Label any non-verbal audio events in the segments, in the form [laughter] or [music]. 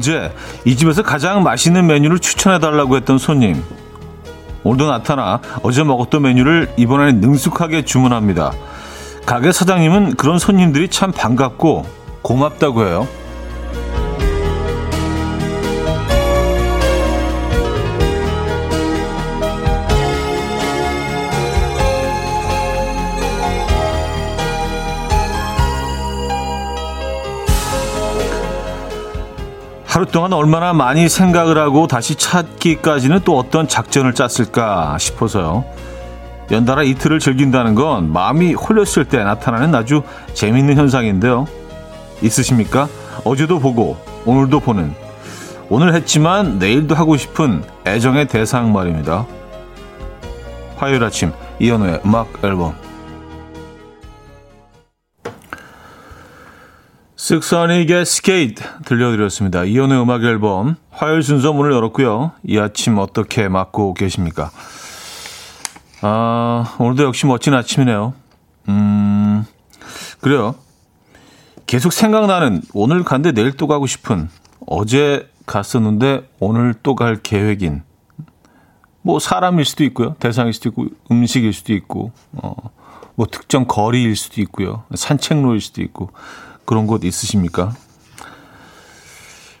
어제 이 집에서 가장 맛있는 메뉴를 추천해달라고 했던 손님. 오늘도 나타나 어제 먹었던 메뉴를 이번에는 능숙하게 주문합니다. 가게 사장님은 그런 손님들이 참 반갑고 고맙다고 해요. 하루 동안 얼마나 많이 생각을 하고 다시 찾기까지는 또 어떤 작전을 짰을까 싶어서요. 연달아 이틀을 즐긴다는 건 마음이 홀렸을 때 나타나는 아주 재밌는 현상인데요. 있으십니까? 어제도 보고 오늘도 보는 오늘 했지만 내일도 하고 싶은 애정의 대상 말입니다. 화요일 아침 이현우의 음악 앨범 쓱선이게 스케이트 들려드렸습니다. 이연의 음악 앨범 화요일 순서 문을 열었고요. 이 아침 어떻게 맞고 계십니까? 아, 오늘도 역시 멋진 아침이네요. 음, 그래요. 계속 생각나는 오늘 간데 내일 또 가고 싶은 어제 갔었는데 오늘 또 갈 계획인 뭐 사람일 수도 있고요. 대상일 수도 있고 음식일 수도 있고 어, 뭐 특정 거리일 수도 있고요. 산책로일 수도 있고 그런 곳 있으십니까?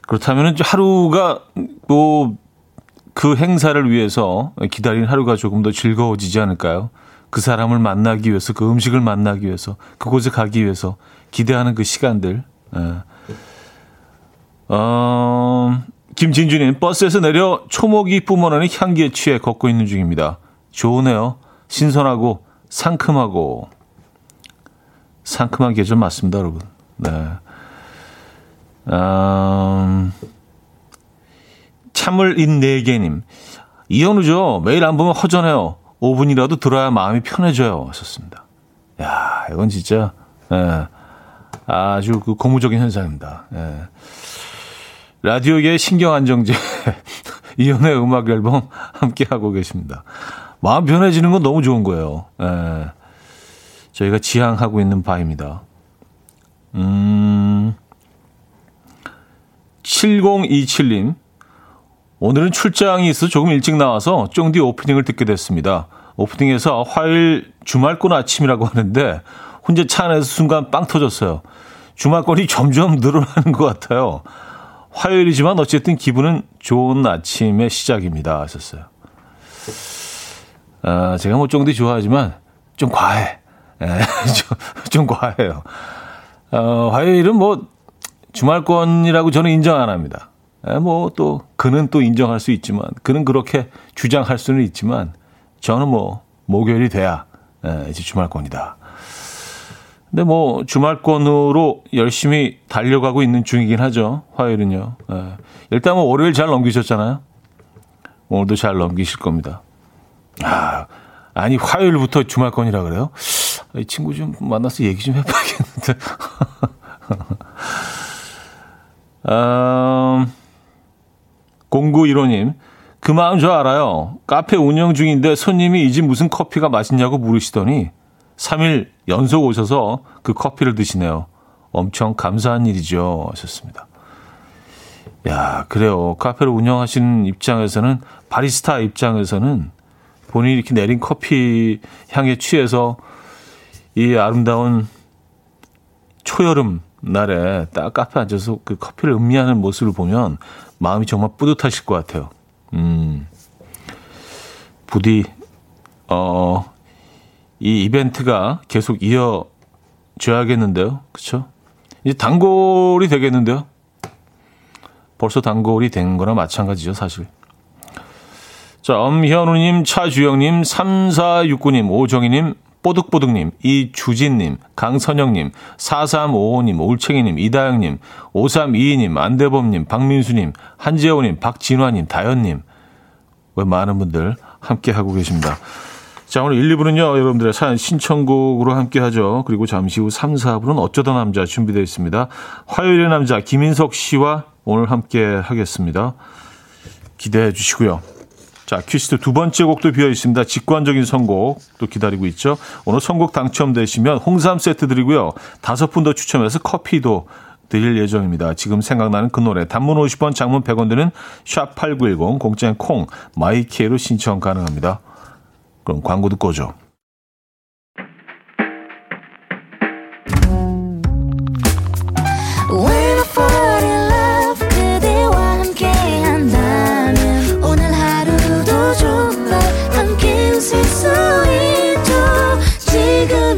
그렇다면 하루가 뭐그 행사를 위해서 기다린 하루가 조금 더 즐거워지지 않을까요? 그 사람을 만나기 위해서, 그 음식을 만나기 위해서, 그곳에 가기 위해서 기대하는 그 시간들. 예. 어, 김진주님, 버스에서 내려 초목이 뿜어내는 향기에 취해 걷고 있는 중입니다. 좋으네요. 신선하고 상큼하고. 상큼한 계절 맞습니다, 여러분. 네. 음, 참을 인 네개님 이현우죠. 매일 안 보면 허전해요. 5분이라도 들어야 마음이 편해져요. 하셨습니다. 야, 이건 진짜, 예, 아주 그 고무적인 현상입니다. 예. 라디오계의 신경 안정제, [laughs] 이현우의 음악 앨범 함께하고 계십니다. 마음 편해지는 건 너무 좋은 거예요. 예. 저희가 지향하고 있는 바입니다. 음, 7027님. 오늘은 출장이 있어 조금 일찍 나와서 쫑디 오프닝을 듣게 됐습니다. 오프닝에서 화요일 주말권 아침이라고 하는데 혼자 차 안에서 순간 빵 터졌어요. 주말권이 점점 늘어나는 것 같아요. 화요일이지만 어쨌든 기분은 좋은 아침의 시작입니다. 하셨어요. 아, 제가 뭐 쫑디 좋아하지만 좀 과해. 예, [laughs] 좀, 좀 과해요. 어, 화요일은 뭐 주말권이라고 저는 인정 안 합니다. 예, 뭐또 그는 또 인정할 수 있지만 그는 그렇게 주장할 수는 있지만 저는 뭐 목요일이 돼야 예, 이제 주말권이다. 근데 뭐 주말권으로 열심히 달려가고 있는 중이긴 하죠. 화요일은요. 예. 일단 뭐 월요일 잘 넘기셨잖아요. 오늘도 잘 넘기실 겁니다. 아, 아니 화요일부터 주말권이라 그래요? 이 친구 좀 만나서 얘기 좀 해봐야겠는데. [laughs] 음, 0915님, 그 마음 저 알아요. 카페 운영 중인데 손님이 이 집 무슨 커피가 맛있냐고 물으시더니 3일 연속 오셔서 그 커피를 드시네요. 엄청 감사한 일이죠. 하셨습니다. 야, 그래요. 카페를 운영하시는 입장에서는, 바리스타 입장에서는 본인이 이렇게 내린 커피 향에 취해서 이 아름다운 초여름 날에 딱 카페 앉아서 그 커피를 음미하는 모습을 보면 마음이 정말 뿌듯하실 것 같아요. 음, 부디, 어, 이 이벤트가 계속 이어져야겠는데요. 그쵸? 이제 단골이 되겠는데요. 벌써 단골이 된 거나 마찬가지죠, 사실. 자, 엄현우님, 차주영님, 3469님, 오정희님, 뽀득뽀득님, 이주진님, 강선영님, 4355님, 올챙이님, 이다영님, 5322님, 안대범님, 박민수님, 한재호님, 박진화님, 다현님. 왜 많은 분들 함께하고 계십니다. 자, 오늘 1, 2부는요, 여러분들의 사연 신청곡으로 함께 하죠. 그리고 잠시 후 3, 4부는 어쩌다 남자 준비되어 있습니다. 화요일의 남자, 김인석 씨와 오늘 함께 하겠습니다. 기대해 주시고요. 자, 퀴즈트 두 번째 곡도 비어 있습니다. 직관적인 선곡도 기다리고 있죠. 오늘 선곡 당첨되시면 홍삼 세트 드리고요. 다섯 분 더 추첨해서 커피도 드릴 예정입니다. 지금 생각나는 그 노래 단문 50원 장문 100원 드는 샵 8910 공짜인 콩 마이케이로 신청 가능합니다. 그럼 광고 듣고 오죠.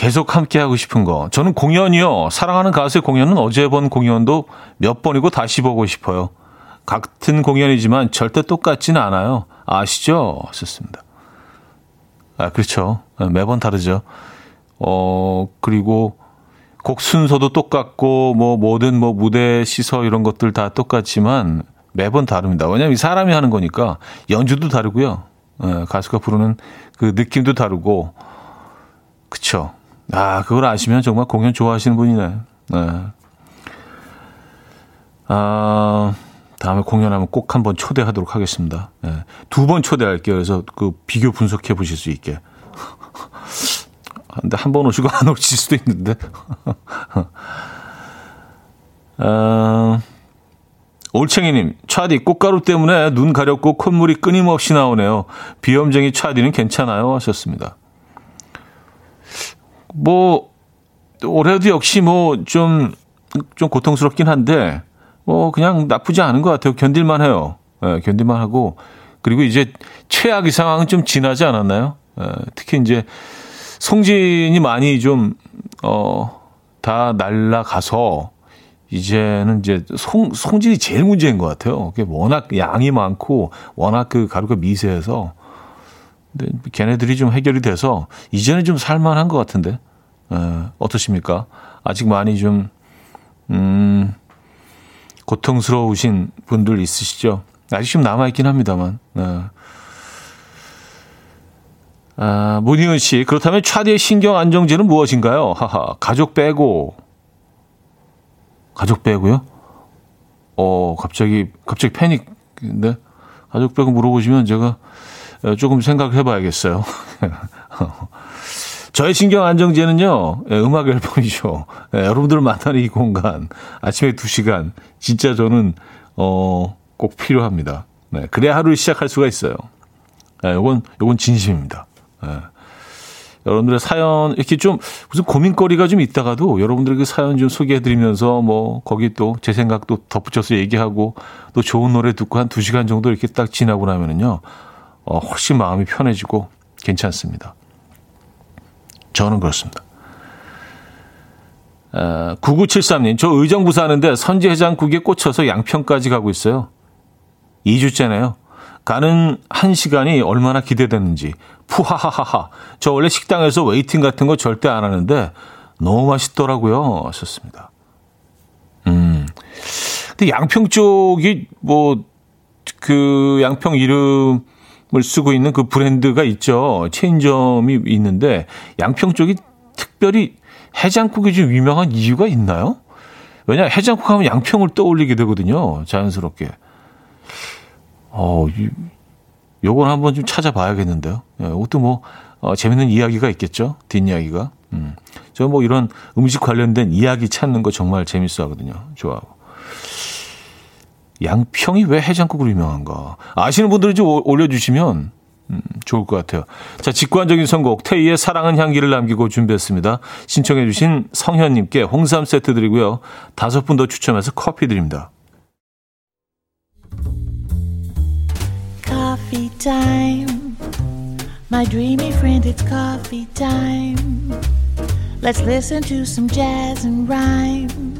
계속 함께 하고 싶은 거. 저는 공연이요. 사랑하는 가수의 공연은 어제 본 공연도 몇 번이고 다시 보고 싶어요. 같은 공연이지만 절대 똑같지는 않아요. 아시죠? 하셨습니다. 아, 그렇죠. 매번 다르죠. 어, 그리고 곡 순서도 똑같고 뭐 모든 뭐 무대 시설 이런 것들 다 똑같지만 매번 다릅니다. 왜냐하면 사람이 하는 거니까 연주도 다르고요. 예, 가수가 부르는 그 느낌도 다르고 그쵸. 아 그걸 아시면 정말 공연 좋아하시는 분이네. 네. 아 다음에 공연하면 꼭 한번 초대하도록 하겠습니다. 네. 두번 초대할게요. 그래서 그 비교 분석해 보실 수 있게. 근데 한 번 오시고 안 오실 수도 있는데. 어, 올챙이님, 차디, 꽃가루 때문에 눈 가렵고 콧물이 끊임없이 나오네요. 비염쟁이 차디는 괜찮아요? 하셨습니다. 뭐, 올해도 역시 뭐, 좀, 좀 고통스럽긴 한데, 뭐, 그냥 나쁘지 않은 것 같아요. 견딜만 해요. 예, 견딜만 하고. 그리고 이제 최악의 상황은 좀 지나지 않았나요? 예, 특히 이제 송진이 많이 좀, 어, 다 날라가서, 이제는 이제 송, 송진이 제일 문제인 것 같아요. 그게 워낙 양이 많고, 워낙 그 가루가 미세해서, 근데 걔네들이 좀 해결이 돼서, 이제는 좀 살만한 것 같은데, 에, 어떠십니까? 아직 많이 좀, 음, 고통스러우신 분들 있으시죠? 아직 좀 남아있긴 합니다만, 에. 아, 문희은 씨, 그렇다면 차디의 신경 안정제는 무엇인가요? 하하, 가족 빼고. 가족 빼고요? 어, 갑자기, 갑자기 패닉인데? 가족 빼고 물어보시면 제가 조금 생각해 을 봐야겠어요. [laughs] 저의 신경 안정제는요, 예, 음악 앨범이죠. 예, 여러분들을 만나는 이 공간, 아침에 두 시간, 진짜 저는, 어, 꼭 필요합니다. 네, 그래야 하루를 시작할 수가 있어요. 네, 요건, 요건 진심입니다. 예. 여러분들의 사연 이렇게 좀 무슨 고민거리가 좀 있다가도 여러분들에게 사연 좀 소개해드리면서 뭐 거기 또 제 생각도 덧붙여서 얘기하고 또 좋은 노래 듣고 한두 시간 정도 이렇게 딱 지나고 나면은요 어, 훨씬 마음이 편해지고 괜찮습니다. 저는 그렇습니다. 어, 9973님, 저 의정부 사는데 선지해장국에 꽂혀서 양평까지 가고 있어요. 2주째네요. 가는 한 시간이 얼마나 기대되는지. 푸하하하하. 저 원래 식당에서 waiting 같은 거 절대 안 하는데 너무 맛있더라고요. 하셨습니다. 음. 근데 양평 쪽이 뭐, 그 양평 이름 을 쓰고 있는 그 브랜드가 있죠. 체인점이 있는데 양평 쪽이 특별히 해장국이 좀 유명한 이유가 있나요? 왜냐 해장국 하면 양평을 떠올리게 되거든요. 자연스럽게. 어, 요건 한번 좀 찾아봐야겠는데요. 예, 이것도 뭐, 어, 재밌는 이야기가 있겠죠. 뒷이야기가. 음. 저 뭐 이런 음식 관련된 이야기 찾는 거 정말 재밌어 하거든요. 좋아하고. 양평이 왜 해장국으로 유명한가? 아시는 분들이 좀 올려주시면 음, 좋을 것 같아요. 자, 직관적인 선곡 태희의 사랑은 향기를 남기고 준비했습니다. 신청해 주신 성현님께 홍삼 세트 드리고요. 다섯 분 더 추첨해서 커피 드립니다. coffee. My dreamy friend, it's coffee time. Let's listen to some jazz and rhyme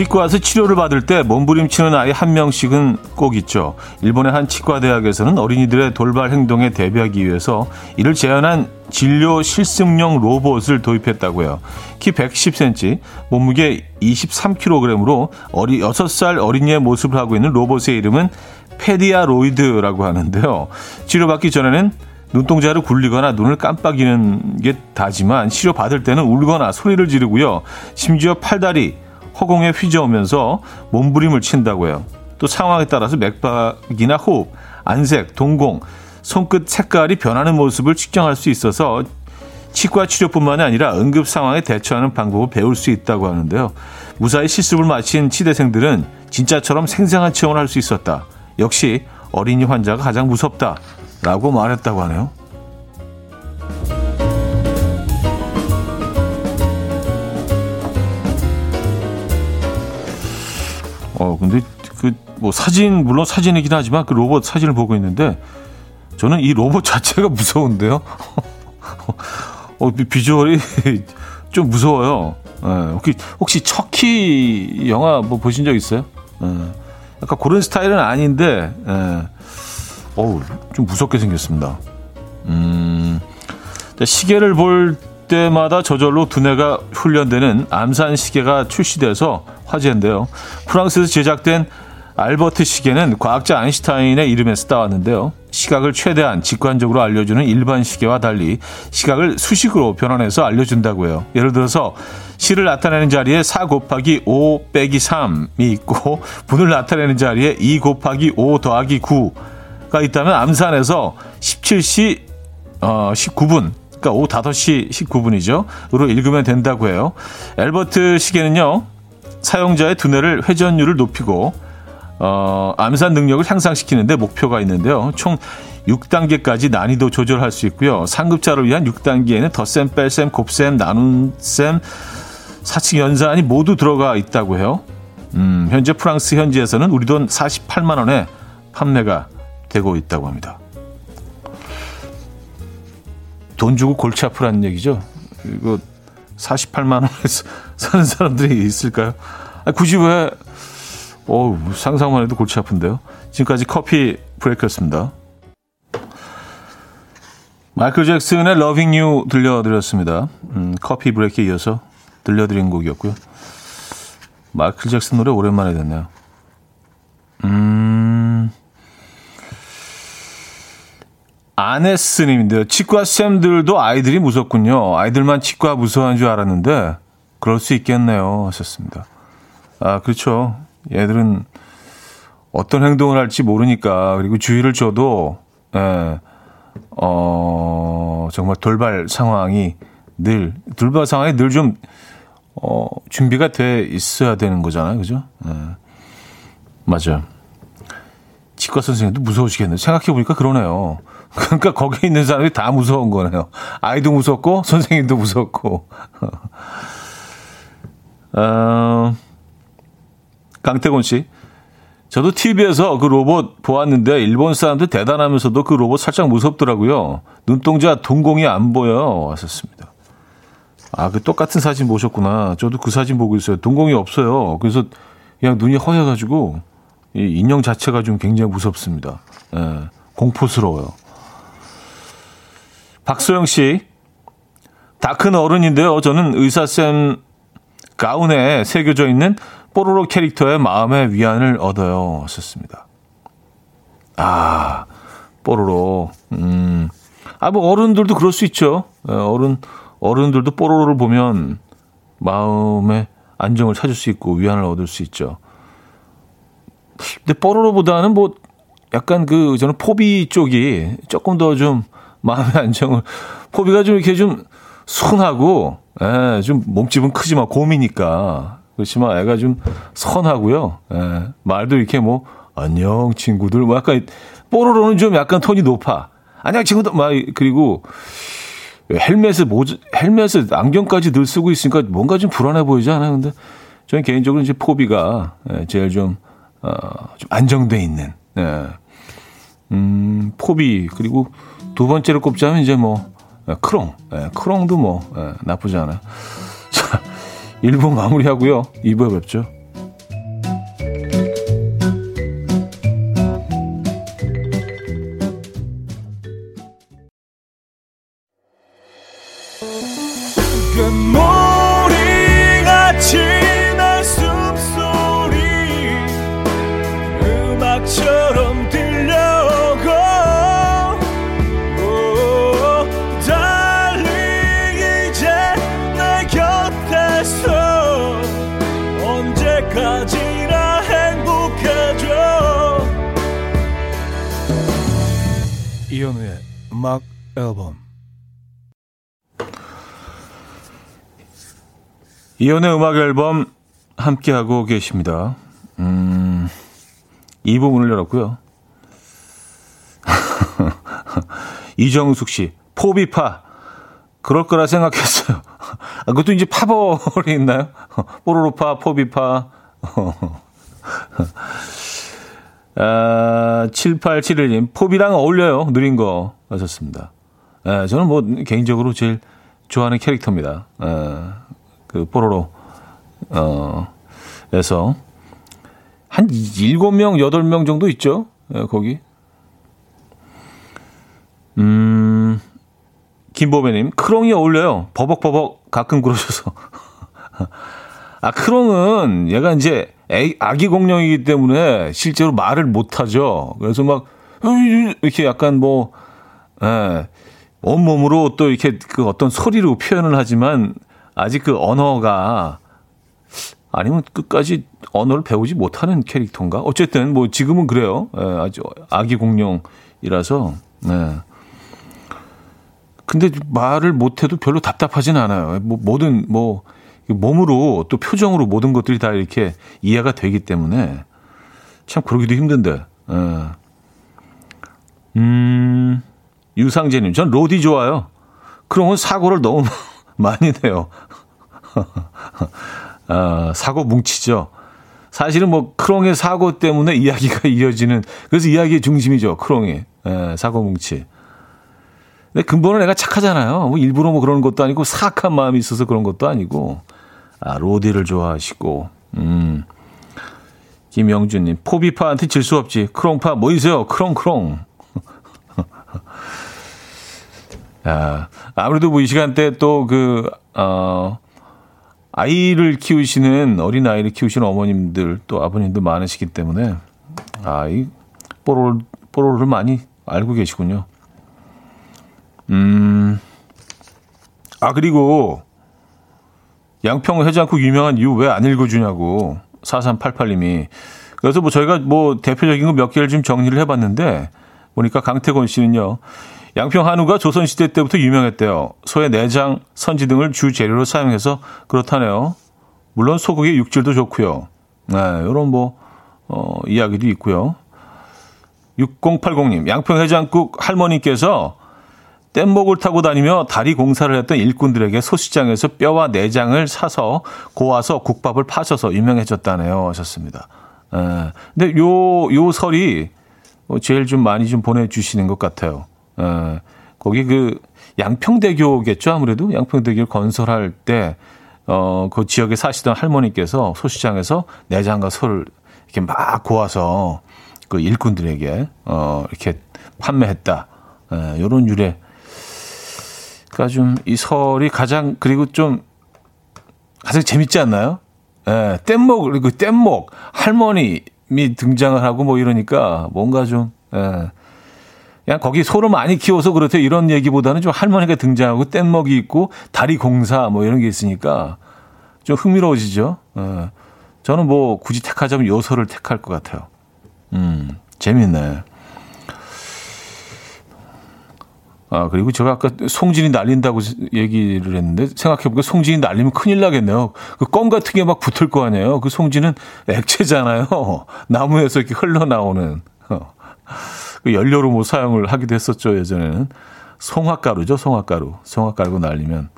치과 에서 치료를 받을 때 몸부림치는 아이 한 명씩은 꼭 있죠. 일본의 한 치과 대학에서는 어린이들의 돌발 행동에 대비하기 위해서 이를 재현한 진료 실습용 로봇을 도입했다고요. 키 110cm, 몸무게 23kg으로 어리 6살 어린이의 모습을 하고 있는 로봇의 이름은 페디아로이드라고 하는데요. 치료받기 전에는 눈동자를 굴리거나 눈을 깜빡이는 게 다지만 치료받을 때는 울거나 소리를 지르고요. 심지어 팔다리, 허공에 휘저으면서 몸부림을 친다고요. 또 상황에 따라서 맥박이나 호흡, 안색, 동공, 손끝 색깔이 변하는 모습을 측정할 수 있어서 치과 치료뿐만 아니라 응급 상황에 대처하는 방법을 배울 수 있다고 하는데요. 무사히 실습을 마친 치대생들은 진짜처럼 생생한 체험을 할 수 있었다. 역시 어린이 환자가 가장 무섭다. 라고 말했다고 하네요. 어, 근데 그 뭐 사진 물론 사진이긴 하지만 그 로봇 사진을 보고 있는데 저는 이 로봇 [laughs] 자체가 무서운데요. [laughs] 어, 비주얼이 [laughs] 좀 무서워요. 예, 혹시 혹시 척키 영화 뭐 보신 적 있어요? 예, 약간 그런 스타일은 아닌데 예, 어우 좀 무섭게 생겼습니다. 음, 시계를 볼 때마다 저절로 두뇌가 훈련되는 암산 시계가 출시돼서 화제인데요. 프랑스에서 제작된 알버트 시계는 과학자 아인슈타인의 이름에서 따왔는데요. 시각을 최대한 직관적으로 알려주는 일반 시계와 달리 시각을 수식으로 변환해서 알려준다고요. 예를 들어서 시를 나타내는 자리에 4 곱하기 5 빼기 3이 있고 분을 나타내는 자리에 2 곱하기 5 더하기 9가 있다면 암산해서 17시 어, 19분 그러니까 오후 5시 19분이죠. 으로 읽으면 된다고 해요. 엘버트 시계는요. 사용자의 두뇌를 회전율을 높이고 어, 암산 능력을 향상시키는데 목표가 있는데요. 총 6단계까지 난이도 조절할 수 있고요. 상급자를 위한 6단계에는 덧셈, 뺄셈, 곱셈, 나눈셈, 사칙 연산이 모두 들어가 있다고 해요. 음, 현재 프랑스 현지에서는 우리 돈 48만 원에 판매가 되고 있다고 합니다. 돈 주고 골치 아프라는 얘기죠. 이거 48만 원에 사는 사람들이 있을까요? 아니, 굳이 왜, 어우, 상상만 해도 골치 아픈데요. 지금까지 커피 브레이크였습니다. 마이클 잭슨의 Loving You 들려드렸습니다. 음, 커피 브레이크에 이어서 들려드린 곡이었고요. 마이클 잭슨 노래 오랜만에 듣네요. 음, 아네스님인데요. 치과 쌤들도 아이들이 무섭군요. 아이들만 치과 무서워하는 줄 알았는데 그럴 수 있겠네요. 하셨습니다. 아, 그렇죠. 얘들은 어떤 행동을 할지 모르니까 그리고 주의를 줘도 예, 어, 정말 돌발 상황이 늘 돌발 상황이 늘 좀 어, 준비가 돼 있어야 되는 거잖아요. 그죠? 예. 맞아요. 치과 선생님도 무서우시겠네요. 생각해 보니까 그러네요. 그러니까 거기에 있는 사람이 다 무서운 거네요. 아이도 무섭고 선생님도 무섭고. 어, 강태곤 씨. 저도 TV에서 그 로봇 보았는데 일본 사람들 대단하면서도 그 로봇 살짝 무섭더라고요. 눈동자 동공이 안 보여 왔었습니다. 아, 그 똑같은 사진 보셨구나. 저도 그 사진 보고 있어요. 동공이 없어요. 그래서 그냥 눈이 허여가지고 이 인형 자체가 좀 굉장히 무섭습니다. 예, 공포스러워요. 박소영 씨, 다 큰 어른인데요. 저는 의사쌤 가운에 새겨져 있는 뽀로로 캐릭터의 마음의 위안을 얻어요. 썼습니다. 아, 뽀로로. 음. 아, 뭐, 어른들도 그럴 수 있죠. 예, 어른, 어른들도 뽀로로를 보면 마음의 안정을 찾을 수 있고 위안을 얻을 수 있죠. 근데 뽀로로보다는 뭐, 약간 그, 저는 포비 쪽이 조금 더 좀 마음의 안정을 포비가 좀 이렇게 좀 순하고 예, 좀 몸집은 크지만 곰이니까 그렇지만 애가 좀 선하고요. 예, 말도 이렇게 뭐 안녕 친구들 뭐 약간 뽀로로는 좀 약간 톤이 높아. 안녕 친구들 막 그리고 헬멧을 모자 헬멧을 안경까지 늘 쓰고 있으니까 뭔가 좀 불안해 보이지 않아요? 근데 저는 개인적으로 이제 포비가 예, 제일 좀, 어, 좀 안정돼 있는, 예. 음, 포비, 그리고 두 번째로 꼽자면 이제 뭐 예, 크롱, 예, 크롱도 뭐 예, 나쁘지 않아요. [laughs] 자, 1부 마무리하고요. 2부에 뵙죠. 이연의 음악 앨범 함께하고 계십니다. 음, 이 부분을 열었고요. [laughs] 이정숙 씨, 포비파. 그럴 거라 생각했어요. [laughs] 아, 그것도 이제 파벌이 있나요? [laughs] 뽀로로파, 포비파. 아, 7871님, 포비랑 어울려요. 느린 거. 하셨습니다. 아, 저는 뭐, 개인적으로 제일 좋아하는 캐릭터입니다. 아, 그, 뽀로로, 어, 에서. 한 7명, 8명 정도 있죠? 아, 거기. 음, 김보배님, 크롱이 어울려요. 버벅버벅 가끔 그러셔서. [laughs] 아, 크롱은 얘가 이제 애, 아기 공룡이기 때문에 실제로 말을 못하죠. 그래서 막, 이렇게 약간 뭐, 예, 온몸으로 또 이렇게 그 어떤 소리로 표현을 하지만 아직 그 언어가 아니면 끝까지 언어를 배우지 못하는 캐릭터인가? 어쨌든 뭐 지금은 그래요. 예, 아주 아기 공룡이라서. 네. 근데 말을 못해도 별로 답답하진 않아요. 뭐 뭐든 뭐 몸으로 또 표정으로 모든 것들이 다 이렇게 이해가 되기 때문에 참 그러기도 힘든데. 예. 음, 유상재님, 전 로디 좋아요. 그러면 사고를 너무 많이 내요. 아, [laughs] 사고 뭉치죠. 사실은 뭐 크롱의 사고 때문에 이야기가 [laughs] 이어지는 그래서 이야기의 중심이죠. 크롱이 예, 사고 뭉치. 근데 근본은 내가 착하잖아요. 뭐 일부러 뭐 그런 것도 아니고 사악한 마음이 있어서 그런 것도 아니고 아, 로디를 좋아하시고 음. 김영준님 포비파한테 질 수 없지. 크롱파 뭐 있어요? 크롱크롱. 아, 아무래도 뭐 이 시간대 또 그 어. 아이를 키우시는 어린 아이를 키우시는 어머님들 또 아버님들 많으시기 때문에 아 이 뽀로로 뽀로로를 많이 알고 계시군요. 음. 아 그리고 양평 해장국 유명한 이유 왜 안 읽어주냐고 4388님이 그래서 뭐 저희가 뭐 대표적인 거 몇 개를 좀 정리를 해봤는데 보니까 강태권 씨는요 양평 한우가 조선시대 때부터 유명했대요. 소의 내장, 선지 등을 주 재료로 사용해서 그렇다네요. 물론 소고기 육질도 좋고요. 네, 이런 뭐 어, 이야기도 있고요. 6080님, 양평 해장국 할머니께서 뗏목을 타고 다니며 다리 공사를 했던 일꾼들에게 소시장에서 뼈와 내장을 사서 고아서 국밥을 파셔서 유명해졌다네요. 하셨습니다. 에, 근데 요, 요 설이 제일 좀 많이 좀 보내주시는 것 같아요. 에, 거기 그 양평대교겠죠. 아무래도 양평대교 건설할 때, 어, 그 지역에 사시던 할머니께서 소시장에서 내장과 소를 이렇게 막 고아서 그 일꾼들에게, 어, 이렇게 판매했다. 에, 요런 유래. 그러니까 좀 이 설이 가장 그리고 좀 가장 재밌지 않나요? 예, 뗏목 그리고 뗏목 할머님이 등장을 하고 뭐 이러니까 뭔가 좀 예. 그냥 거기 소를 많이 키워서 그렇대 이런 얘기보다는 좀 할머니가 등장하고 뗏목이 있고 다리 공사 뭐 이런 게 있으니까 좀 흥미로워지죠. 예. 저는 뭐 굳이 택하자면 요소를 택할 것 같아요. 음, 재밌네. 아, 그리고 제가 아까 송진이 날린다고 얘기를 했는데 생각해보니까 송진이 날리면 큰일 나겠네요. 그 껌 같은 게 막 붙을 거 아니에요. 그 송진은 액체잖아요. [laughs] 나무에서 이렇게 흘러나오는. 어. 그 연료로 뭐 사용을 하기도 했었죠, 예전에는. 송화가루죠, 송화가루. 송화가루 날리면,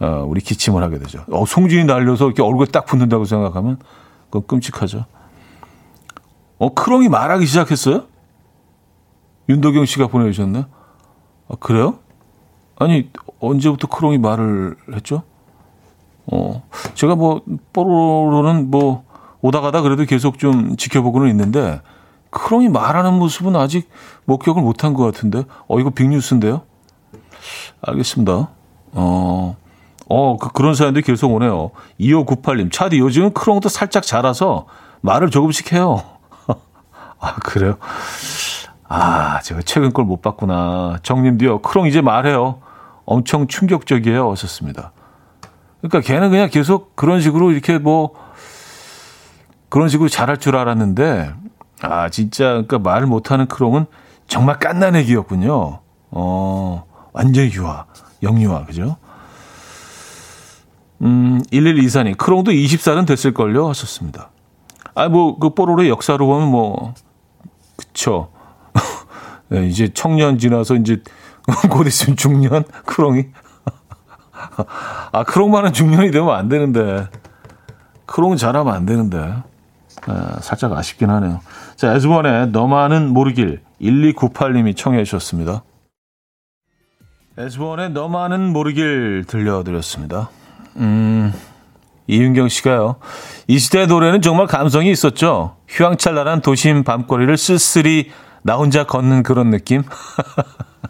어, 우리 기침을 하게 되죠. 어, 송진이 날려서 이렇게 얼굴에 딱 붙는다고 생각하면 그건 끔찍하죠. 어, 크롱이 말하기 시작했어요? 윤도경 씨가 보내주셨네요. 아, 그래요? 아니, 언제부터 크롱이 말을 했죠? 어, 제가 뭐, 뽀로로는 뭐, 오다 가다 그래도 계속 좀 지켜보고는 있는데, 크롱이 말하는 모습은 아직 목격을 못한 것 같은데, 어, 이거 빅뉴스인데요? 알겠습니다. 어, 어, 그, 그런 사연도 계속 오네요. 2598님, 차디 요즘은 크롱도 살짝 자라서 말을 조금씩 해요. [laughs] 아, 그래요? 아, 제가 최근 걸 못 봤구나. 정님도요. 크롱 이제 말해요. 엄청 충격적이에요. 하셨습니다. 그러니까 걔는 그냥 계속 그런 식으로 이렇게 뭐 그런 식으로 잘할 줄 알았는데 아 진짜 그러니까 말을 못하는 크롱은 정말 깐난 애기였군요. 어, 완전 유아, 영유아, 그죠? 음, 1124님, 크롱도 20살은 됐을걸요? 하셨습니다. 아, 뭐, 그 뽀로로의 역사로 보면 뭐, 그쵸. [laughs] 네, 이제 청년 지나서 이제 [laughs] 곧 있으면 중년? 크롱이? [laughs] 아, 크롱만은 중년이 되면 안 되는데. 크롱은 잘하면 안 되는데. 아, 살짝 아쉽긴 하네요. 자, 에즈원의 너만은 모르길 1298님이 청해 주셨습니다. 에즈원의 너만은 모르길 들려드렸습니다. 음, 이윤경 씨가요. 이 시대 노래는 정말 감성이 있었죠. 휘황찬란한 도심 밤거리를 쓸쓸히 나 혼자 걷는 그런 느낌.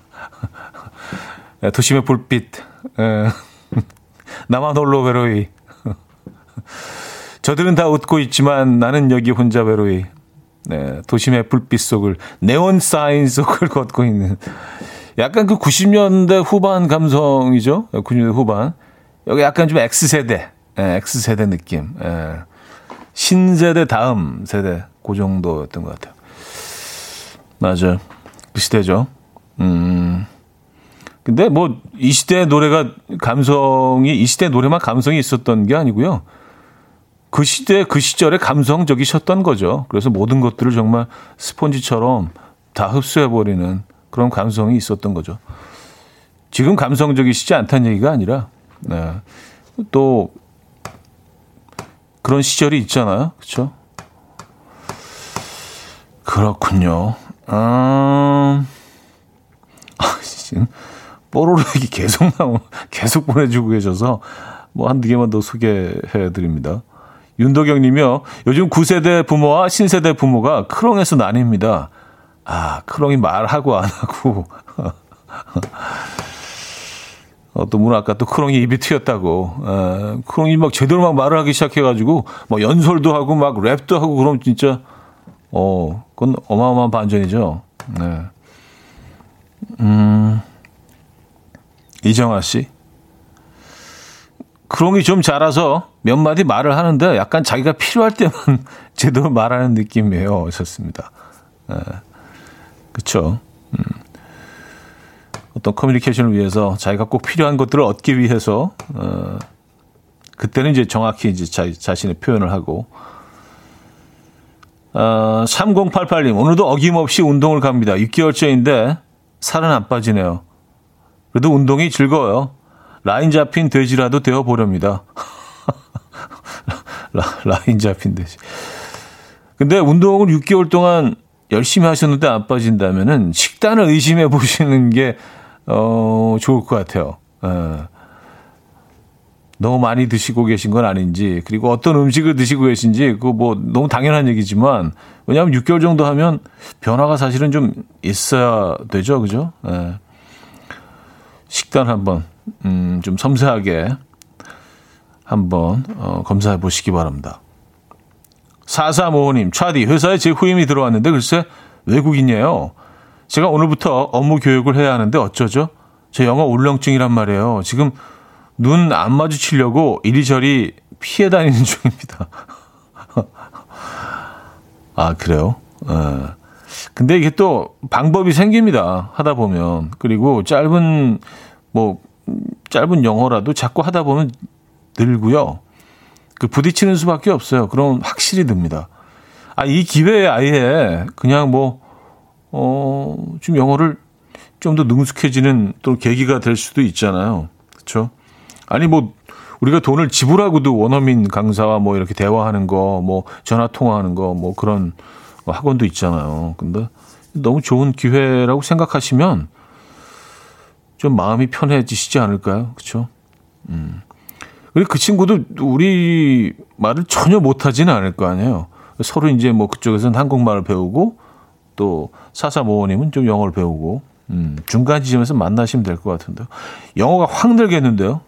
[laughs] 도심의 불빛. [laughs] 나만 홀로 외로이. [laughs] 저들은 다 웃고 있지만 나는 여기 혼자 외로이. 네, 도심의 불빛 속을 네온 사인 속을 [laughs] 걷고 있는 약간 그 90년대 후반 감성이죠. 90년대 후반. 여기 약간 좀 X세대, 예, X세대 느낌. 예. 신세대 다음 세대 그 정도였던 것 같아요. 맞아요. 그 시대죠. 음. 근데 뭐 이 시대 노래가 감성이 이 시대 노래만 감성이 있었던 게 아니고요. 그 시대 그 시절에 감성적이셨던 거죠. 그래서 모든 것들을 정말 스폰지처럼 다 흡수해 버리는 그런 감성이 있었던 거죠. 지금 감성적이시지 않다는 얘기가 아니라 네. 또 그런 시절이 있잖아요. 그렇죠? 그렇군요. 음... 아, [laughs] 지금 뽀로로 얘기 계속 나오 계속 보내주고 계셔서 뭐 한두 개만 더 소개해 드립니다. 윤도경 님이요. 요즘 9세대 부모와 신세대 부모가 크롱에서 나뉩니다. 아, 크롱이 말하고 안 하고. [laughs] 어떤 분 아까 또 크롱이 입이 튀었다고. 에, 크롱이 막 제대로 막 말을 하기 시작해가지고, 막 연설도 하고, 막 랩도 하고, 그럼 진짜, 어, 그건 어마어마한 반전이죠. 네. 음, 이정아 씨. 크롱이 좀 자라서 몇 마디 말을 하는데 약간 자기가 필요할 때만 [laughs] 제대로 말하는 느낌이에요. 하셨습니다. 네. 그쵸. 음. 어떤 커뮤니케이션을 위해서 자기가 꼭 필요한 것들을 얻기 위해서, 어, 그때는 이제 정확히 이제 자, 자신의 표현을 하고, 어, 3088님, 오늘도 어김없이 운동을 갑니다. 6개월째인데 살은 안 빠지네요. 그래도 운동이 즐거워요. 라인 잡힌 돼지라도 되어 보렵니다. [laughs] 라, 인 잡힌 돼지. 근데 운동을 6개월 동안 열심히 하셨는데 안 빠진다면은 식단을 의심해 보시는 게, 어, 좋을 것 같아요. 어. 너무 많이 드시고 계신 건 아닌지, 그리고 어떤 음식을 드시고 계신지, 그거 뭐 너무 당연한 얘기지만, 왜냐하면 6개월 정도 하면 변화가 사실은 좀 있어야 되죠. 그죠? 예. 식단 한번, 음, 좀 섬세하게 한번, 어, 검사해 보시기 바랍니다. 4455님, 차디, 회사에 제 후임이 들어왔는데 글쎄 외국인이에요. 제가 오늘부터 업무 교육을 해야 하는데 어쩌죠? 저 영어 울렁증이란 말이에요. 지금 눈 안 마주치려고 이리저리 피해 다니는 [laughs] 중입니다. [laughs] 아, 그래요? 어. 근데 이게 또 방법이 생깁니다. 하다 보면. 그리고 짧은, 뭐, 짧은 영어라도 자꾸 하다 보면 늘고요. 그 부딪히는 수밖에 없어요. 그럼 확실히 듭니다. 아, 이 기회에 아예 그냥 뭐, 어, 좀 영어를 좀 더 능숙해지는 또 계기가 될 수도 있잖아요. 그렇죠? 아니 뭐 우리가 돈을 지불하고도 원어민 강사와 뭐 이렇게 대화하는 거, 뭐 전화 통화하는 거, 뭐 그런 학원도 있잖아요. 근데 너무 좋은 기회라고 생각하시면 좀 마음이 편해지시지 않을까요? 그렇죠? 음. 그리고 그 친구도 우리 말을 전혀 못하지는 않을 거 아니에요. 서로 이제 뭐 그쪽에서는 한국말을 배우고 또 사사모어님은 좀 영어를 배우고 음, 중간 지점에서 만나시면 될 것 같은데요. 영어가 확 늘겠는데요.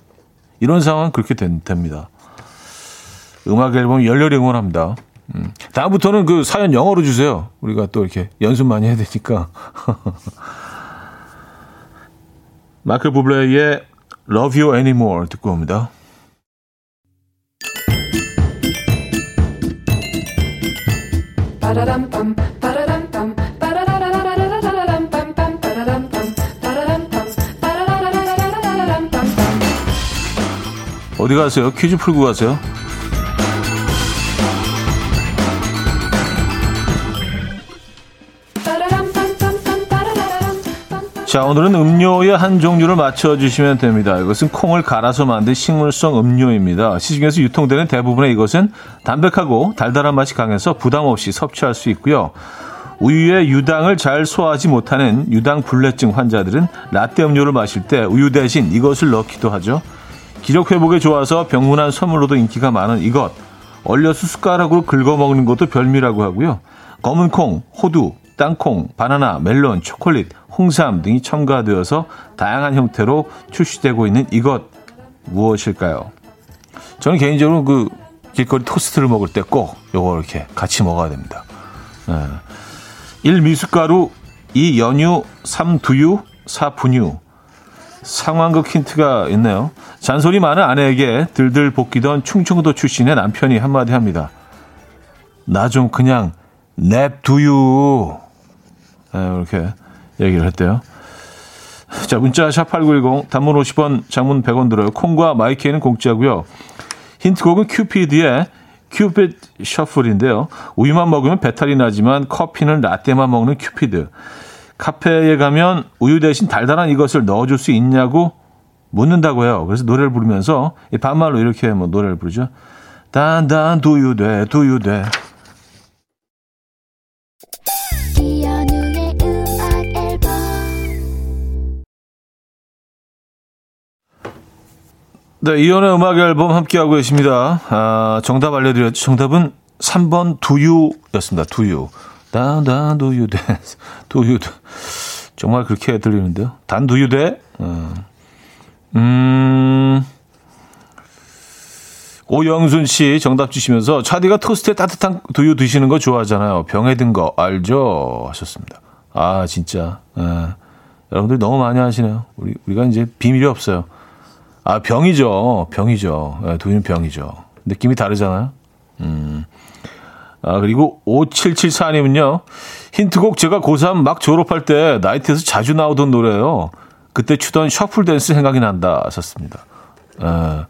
이런 상황은 그렇게 된, 됩니다. 음악 앨범 열렬히 응원합니다. 음, 다음부터는 그 사연 영어로 주세요. 우리가 또 이렇게 연습 많이 해야 되니까. [laughs] 마크 부블레의 Love You Anymore 듣고 옵니다. 어디 가세요? 퀴즈 풀고 가세요. 자, 오늘은 음료의 한 종류를 맞춰주시면 됩니다. 이것은 콩을 갈아서 만든 식물성 음료입니다. 시중에서 유통되는 대부분의 이것은 담백하고 달달한 맛이 강해서 부담 없이 섭취할 수 있고요. 우유의 유당을 잘 소화하지 못하는 유당 불내증 환자들은 라떼 음료를 마실 때 우유 대신 이것을 넣기도 하죠. 기력 회복에 좋아서 병문안 선물로도 인기가 많은 이것. 얼려서 숟가락으로 긁어 먹는 것도 별미라고 하고요. 검은 콩, 호두, 땅콩, 바나나, 멜론, 초콜릿, 홍삼 등이 첨가되어서 다양한 형태로 출시되고 있는 이것 무엇일까요? 저는 개인적으로 그 길거리 토스트를 먹을 때 꼭 요거 이렇게 같이 먹어야 됩니다. 네. 1. 미숫가루 2. 연유 3. 두유 4. 분유 상황극 힌트가 있네요. 잔소리 많은 아내에게 들들 볶이던 충청도 출신의 남편이 한마디 합니다. 나 좀 그냥 냅두유 네, 이렇게 얘기를 했대요. 자, 문자 샵8910 단문 50원, 장문 100원 들어요. 콩과 마이케이는 공짜고요. 힌트곡은 Cupid의 Cupid Shuffle인데요. 우유만 먹으면 배탈이 나지만 커피는 라떼만 먹는 큐피드. 카페에 가면 우유 대신 달달한 이것을 넣어줄 수 있냐고 묻는다고 해요. 그래서 노래를 부르면서 반말로 이렇게 뭐 노래를 부르죠. 단단 두유돼 두유돼 네, 이연의 음악 앨범 함께하고 계십니다. 아, 정답 알려드렸죠. 정답은 3번 두유였습니다. 두유. 단단 두유대. 두유. [laughs] 정말 그렇게 들리는데요. 단 두유대. 어. 음. 오영순 씨 정답 주시면서 차디가 토스트에 따뜻한 두유 드시는 거 좋아하잖아요. 병에 든 거 알죠? 하셨습니다. 아, 진짜. 예. 여러분들 너무 많이 하시네요. 우리, 우리가 이제 비밀이 없어요. 아, 병이죠. 병이죠. 네, 두유는 병이죠. 느낌이 다르잖아요. 음. 아, 그리고 5774님은요. 힌트곡 제가 고3 막 졸업할 때 나이트에서 자주 나오던 노래예요. 그때 추던 셔플 댄스 생각이 난다 하셨습니다. 에,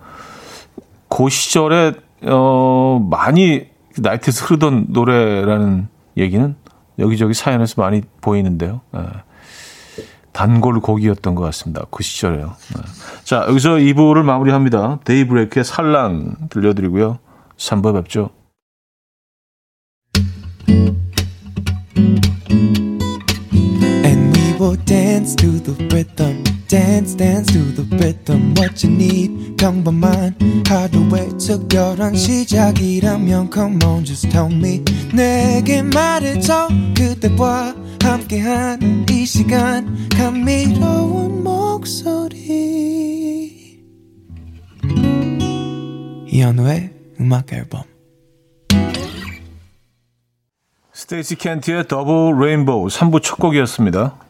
그 시절에 어, 많이 나이트에서 흐르던 노래라는 얘기는 여기저기 사연에서 많이 보이는데요. 에. 단골 곡이었던 것 같습니다. 그 시절에요. 네. 자, 여기서 2부를 마무리합니다. 데이브레이크의 살랑 들려드리고요. 3부 뵙죠. 내게 말해줘 그대와 함께한 이 시간 감미로운 목소리 이현우의 음악 앨범 스테이시 켄트의 Double Rainbow 3부 첫 곡이었습니다.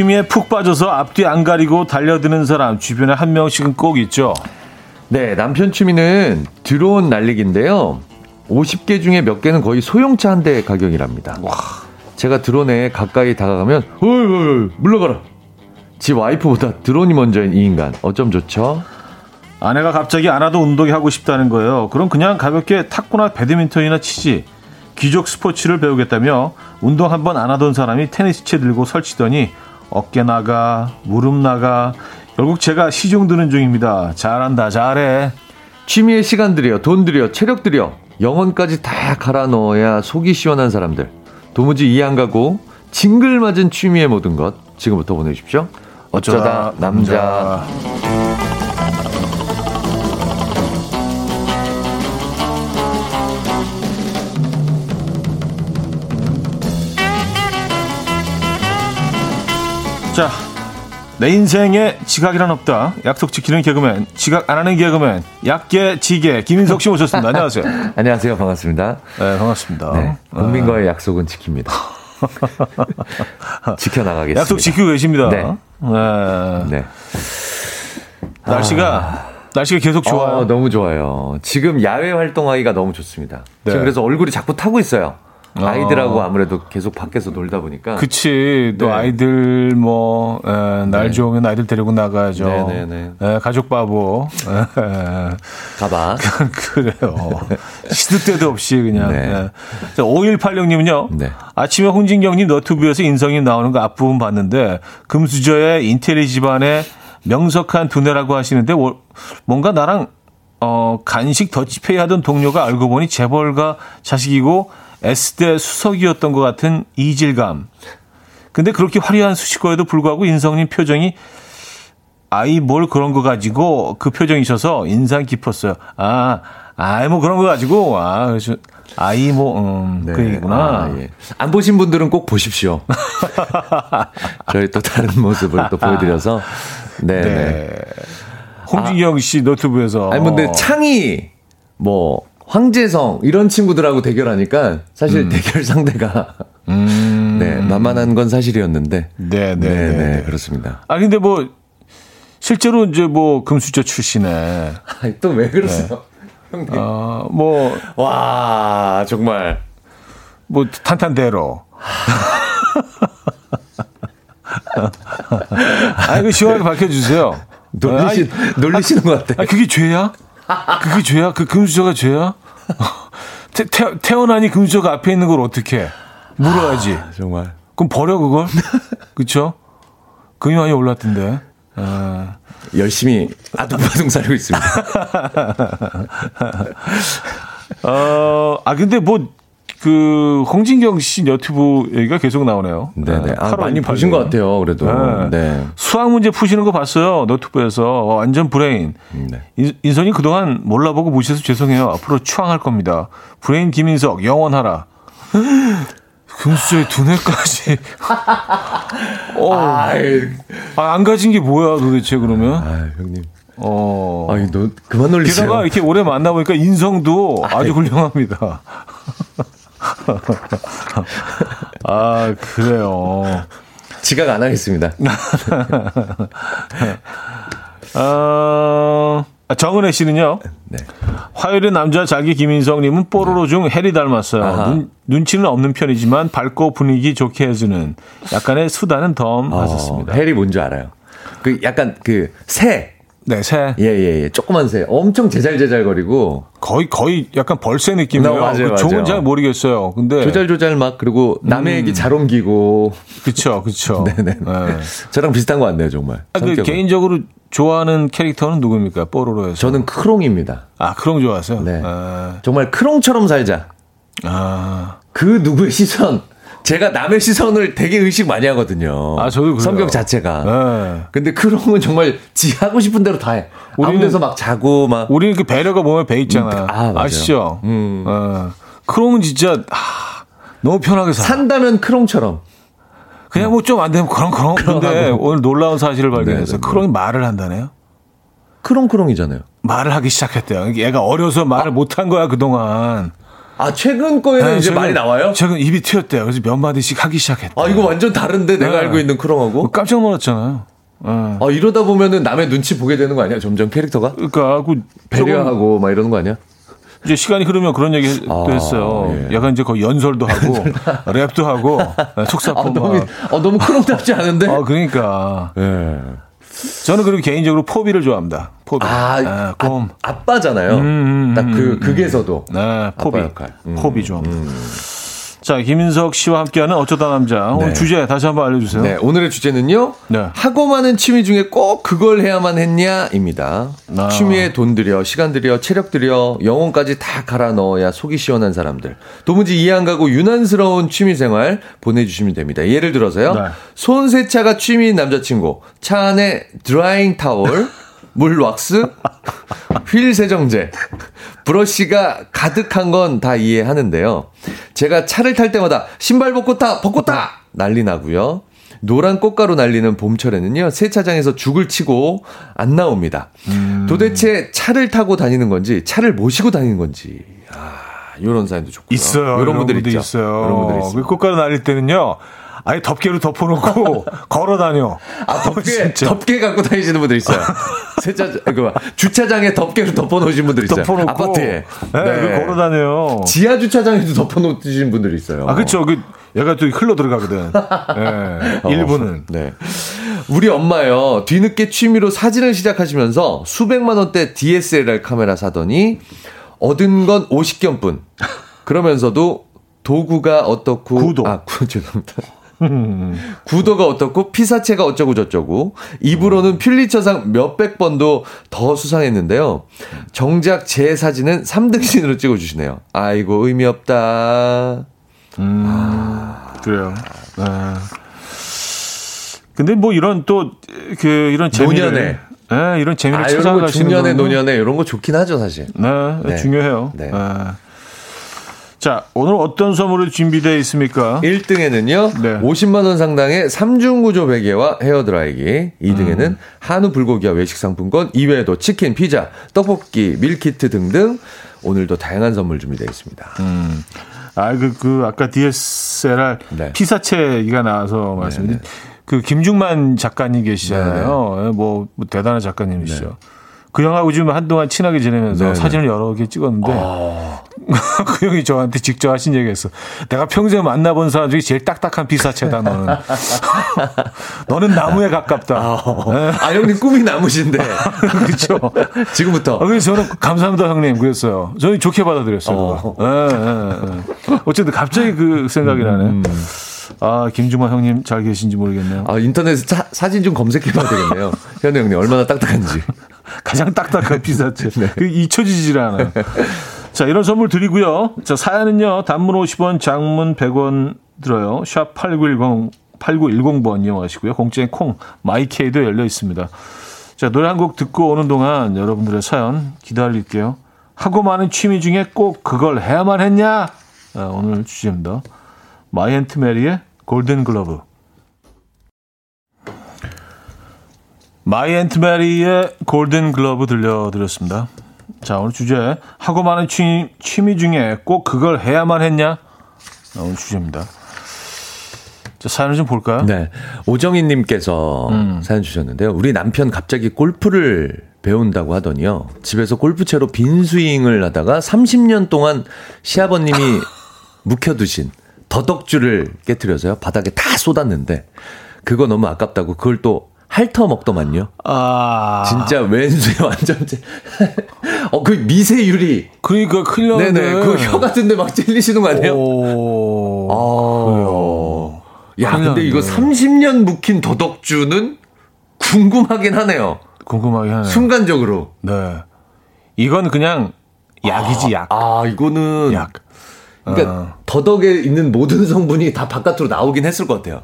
취미에 푹 빠져서 앞뒤 안 가리고 달려드는 사람 주변에 한 명씩은 꼭 있죠. 네, 남편 취미는 드론 날리기인데요. 50개 중에 몇 개는 거의 소형차 한 대 가격이랍니다. 와. 제가 드론에 가까이 다가가면 어이, 어이, 물러가라. 지 와이프보다 드론이 먼저인 이 인간. 어쩜 좋죠? 아내가 갑자기 안 하도 운동이 하고 싶다는 거예요. 그럼 그냥 가볍게 탁구나 배드민턴이나 치지. 귀족 스포츠를 배우겠다며 운동 한 번 안 하던 사람이 테니스채 들고 설치더니 어깨 나가, 무릎 나가. 결국 제가 시중 드는 중입니다. 잘한다, 잘해. 취미에 시간 들여, 돈 들여, 체력 들여, 영혼까지 다 갈아 넣어야 속이 시원한 사람들. 도무지 이해 안 가고 징글 맞은 취미의 모든 것 지금부터 보내주십시오. 어쩌다, 남자. 남자. 자, 내 인생에 지각이란 없다. 약속 지키는 개그맨, 지각 안 하는 개그맨, 약계 지계 김인석 씨 모셨습니다. 안녕하세요. [laughs] 안녕하세요. 반갑습니다. 네, 반갑습니다. 네, 국민과의 네. 약속은 지킵니다. [laughs] 지켜나가겠습니다. 약속 지키고 계십니다. 네. 네. 네. 날씨가 아... 날씨가 계속 좋아요. 어, 너무 좋아요. 지금 야외 활동하기가 너무 좋습니다. 네. 지금 그래서 얼굴이 자꾸 타고 있어요. 아이들하고 어. 아무래도 계속 밖에서 놀다 보니까. 그치. 또 네. 아이들 뭐, 에, 날 네. 좋으면 아이들 데리고 나가야죠. 네네네. 에, 가족 바보. 가봐. [laughs] 그래요. 시도 때도 없이 그냥. 네. 자, 5186님은요. 네. 아침에 홍진경님 너튜브에서 인성이 나오는 거 앞부분 봤는데 금수저의 인테리 집안의 명석한 두뇌라고 하시는데 뭔가 나랑 어, 간식 더치페이 하던 동료가 알고 보니 재벌가 자식이고 S대 수석이었던 것 같은 이질감. 근데 그렇게 화려한 수식어에도 불구하고 인성님 표정이 아이 뭘 그런 거 가지고 그 표정이셔서 인상 깊었어요. 아, 아이 뭐 그런 거 가지고 아, 그래서 아이 뭐 음, 네. 그 얘기구나. 아, 예. 안 보신 분들은 꼭 보십시오. [laughs] 저희 또 다른 모습을 또 보여드려서 네. 네. 네. 홍진경 씨 노트북에서 아니 근데 창이 뭐 황재성 이런 친구들하고 대결하니까 사실 음. 대결 상대가 음. [laughs] 네 만만한 건 사실이었는데 네네 네, 네, 네, 네, 그렇습니다. 아 근데 뭐 실제로 이제 뭐 금수저 출신에 또 왜 그러세요? 형님. 아뭐와 정말 뭐 탄탄대로. [laughs] 아 이거 시원하게 밝혀주세요. 놀리시, 놀리시는 것 같아. 아, 그게 죄야? 그게 죄야? 그 금수저가 죄야? 태, 태, 태어나니 금수저가 앞에 있는 걸 어떻게 물어야지. 아, 정말. 그럼 버려 그걸? [laughs] 그쵸? 금이 많이 올랐던데. 아. 열심히 아둥바둥 살고 있습니다. [laughs] 어, 아 근데 뭐 그 홍진경 씨 유튜브 얘기가 계속 나오네요. 네네. 네. 아, 많이 보신 것 같아요. 그래도. 네. 네. 수학 문제 푸시는 거 봤어요. 노트북에서 완전 브레인. 네. 인석이 그동안 몰라보고 무시해서 죄송해요. 앞으로 추앙할 겁니다. 브레인 김인석 영원하라. 금수저의 두뇌까지. [laughs] 어. 아, 안 가진 게 뭐야 도대체 그러면? 아, 형님. 어. 아니, 너 그만 놀리세요. 게다가 이렇게 오래 만나보니까 인성도 아주 훌륭합니다. 아, 그래요. 지각 안 하겠습니다. 어, 정은혜 씨는요. 네. 화요일에 남자 자기 김인성님은 뽀로로 중 해리 닮았어요. 눈, 눈치는 없는 편이지만 밝고 분위기 좋게 해주는 약간의 수다는 덤 어, 하셨습니다. 해리 뭔지 알아요. 그 약간 그 새. 네, 새. 예, 예, 예. 조그만 새. 엄청 제잘제잘거리고. 거의, 거의 약간 벌새 느낌이에요. 네, 맞아요, 그 종은 잘 모르겠어요. 근데. 조잘조잘 막, 그리고 남의 음. 얘기 잘 옮기고. 그쵸, 그쵸. [laughs] 네네. 네. 저랑 비슷한 것 같네요, 정말. 아, 그 개인적으로 좋아하는 캐릭터는 누굽니까? 뽀로로에서. 저는 크롱입니다. 아, 크롱 좋아하세요? 네. 아. 정말 크롱처럼 살자. 아. 그 누구의 시선, 제가 남의 시선을 되게 의식 많이 하거든요. 아, 저도 그래요. 성격 자체가. 네. 근데 크롱은 정말 지 하고 싶은 대로 다 해. 아무 우리는- 데서 막 자고 막. 우리는 그 배려가 몸에 배 있잖아. 음, 아, 맞아요. 시죠 음. 어. 크롱은 진짜 하, 너무 편하게 살아. 산다면 크롱처럼. 그냥 뭐좀 안 되면 그런 그런 근데 오늘 놀라운 사실을 발견했어요. 네, 네, 네. 크롱이 말을 한다네요. 크롱크롱이잖아요. 말을 하기 시작했대요. 얘가 어려서 말을 못한 거야 그동안. 아, 최근 거에는 네, 이제 최근- 말이 나와요? 최근 입이 튀었대요. 그래서 몇 마디씩 하기 시작했대. 아, 이거 완전 다른데 내가 네. 알고 있는 크롱하고? 깜짝 놀랐잖아요. 어. 아, 이러다 보면은 남의 눈치 보게 되는 거 아니야? 점점 캐릭터가? 그러니까 그 배려하고 막 이러는 거 아니야? 이제 시간이 흐르면 그런 얘기 도 아, 했어요. 예. 약간 이제 거의 연설도 하고 [laughs] 랩도 하고 아, 속사포 너무, 막. 아, 너무 크롱답지 않은데? 아 그러니까 예. 저는 그리고 개인적으로 포비를 좋아합니다. 포비. 아, 아, 곰. 아, 아빠잖아요. 음, 음, 딱 그, 음, 극에서도. 네, 포비. 역할. 음, 포비 좀. 자, 김인석 씨와 함께하는 어쩌다 남자. 오늘 네. 주제 다시 한번 알려주세요. 네, 오늘의 주제는요. 네. 하고 많은 취미 중에 꼭 그걸 해야만 했냐입니다. 아. 취미에 돈 들여, 시간 들여, 체력 들여, 영혼까지 다 갈아 넣어야 속이 시원한 사람들. 도무지 이해 안 가고 유난스러운 취미 생활 보내주시면 됩니다. 예를 들어서요. 네. 손 세차가 취미인 남자친구, 차 안에 drying 타월, [laughs] 물 왁스, 휠 세정제, 브러쉬가 가득한 건 다 이해하는데요. 제가 차를 탈 때마다 신발 벗고 타, 벗고 타! 난리 나고요. 노란 꽃가루 날리는 봄철에는요, 세차장에서 죽을 치고 안 나옵니다. 도대체 차를 타고 다니는 건지, 차를 모시고 다니는 건지, 아, 요런 사연도 좋고요. 있어요. 요런 분들 있죠. 있어요. 요런 분들 그 있습니다. 꽃가루 날릴 때는요. 아예 덮개로 덮어놓고 [laughs] 걸어 다녀. 아, 덮개, [laughs] 진짜. 덮개 갖고 다니시는 분들 있어요. [laughs] 세차, 그, 주차장에 덮개로 덮어놓으신 분들 있어요. 덮어놓고 아파트에. 네, 그 걸어 다녀요. 지하 주차장에도 덮어놓으신 분들이 있어요. 아, 그쵸. 그, 얘가 또 흘러 들어가거든. 예. 어, 일부는. 네. 우리 엄마요. 뒤늦게 취미로 사진을 시작하시면서 수백만 원대 DSLR 카메라 사더니 얻은 건 50견뿐. 그러면서도 도구가 어떻고 구도. 아, 구, 죄송합니다. [laughs] 구도가 어떻고 피사체가 어쩌고 저쩌고 입으로는 퓰리처상 몇백 번도 더 수상했는데요. 정작 제 사진은 3등신으로 찍어주시네요. 아이고 의미 없다. 그래요. 네. 근데 뭐 이런 또, 그, 이런 재미를. 네, 이런 재미를 아 찾아가시는 중년에 노년에 이런 거 좋긴 하죠 사실. 네, 네. 중요해요. 네. 네. 자, 오늘 어떤 선물이 준비되어 있습니까? 1등에는요, 네. 50만 원 상당의 3중 구조 베개와 헤어 드라이기. 2등에는 음. 한우 불고기와 외식 상품권, 이외에도 치킨, 피자, 떡볶이, 밀키트 등등 오늘도 다양한 선물 준비되어 있습니다. 음. 아, 그, 그, 아까 DSLR 네. 피사체가 나와서 말씀드린 그 김중만 작가님 계시잖아요. 네. 예, 뭐, 뭐 대단한 작가님이시죠. 그 형하고 지금 한동안 친하게 지내면서 네, 네. 사진을 여러 개 찍었는데 아. [laughs] 그 형이 저한테 직접 하신 얘기했어. 내가 평생 만나본 사람 중에 제일 딱딱한 피사체다 너는. [laughs] 너는 나무에 가깝다. 예. 아, 형님 꿈이 나무신데. [laughs] 그렇죠. 지금부터. 아, 그래서 저는 감사합니다 형님 그랬어요. 저는 좋게 받아들였어요. 어. 예, 예, 예. 어쨌든 갑자기 그 생각이 나네. 아 김중만 형님 잘 계신지 모르겠네요. 아, 인터넷에 사, 사진 좀 검색해봐야 되겠네요. 현우 형님, 얼마나 딱딱한지. 가장 딱딱한 [laughs] 피사체. 그 잊혀지질 않아요. [laughs] 자 이런 선물 드리고요. 자 사연은요 단문 50원, 장문 100원 들어요. 샵 #8910 8910번 이용하시고요. 공짜인 콩 마이케이도 열려 있습니다. 자 노래 한 곡 듣고 오는 동안 여러분들의 사연 기다릴게요. 하고 많은 취미 중에 꼭 그걸 해야만 했냐? 아, 오늘 주제입니다. 마이앤트 메리의 Golden Glove. 마이 앤트 메리의 Golden Glove 들려드렸습니다. 자, 오늘 주제 하고 많은 취미, 취미 중에 꼭 그걸 해야만 했냐? 아, 오늘 주제입니다. 자, 사연을 좀 볼까요? 네. 오정희님께서 음. 사연 주셨는데요. 우리 남편 갑자기 골프를 배운다고 하더니요. 집에서 골프채로 빈 스윙을 하다가 30년 동안 시아버님이 [laughs] 묵혀두신 더덕주를 깨뜨려서요. 바닥에 다 쏟았는데 그거 너무 아깝다고 그걸 또 핥어 먹더만요. 아, 진짜 왼수에 [laughs] 완전 제- 어, 그 미세유리. 그러니까 큰일 나네. 네네. 그 혀 같은데 막 찔리시는 거 아니에요? 오, 어. 야, 큰일 근데. 이거 30년 묵힌 더덕주는 궁금하긴 하네요. 궁금하게 하네요. 순간적으로. 네. 이건 그냥 약이지, 약. 아, 이거는 약. 그러니까 어. 더덕에 있는 모든 성분이 다 바깥으로 나오긴 했을 것 같아요.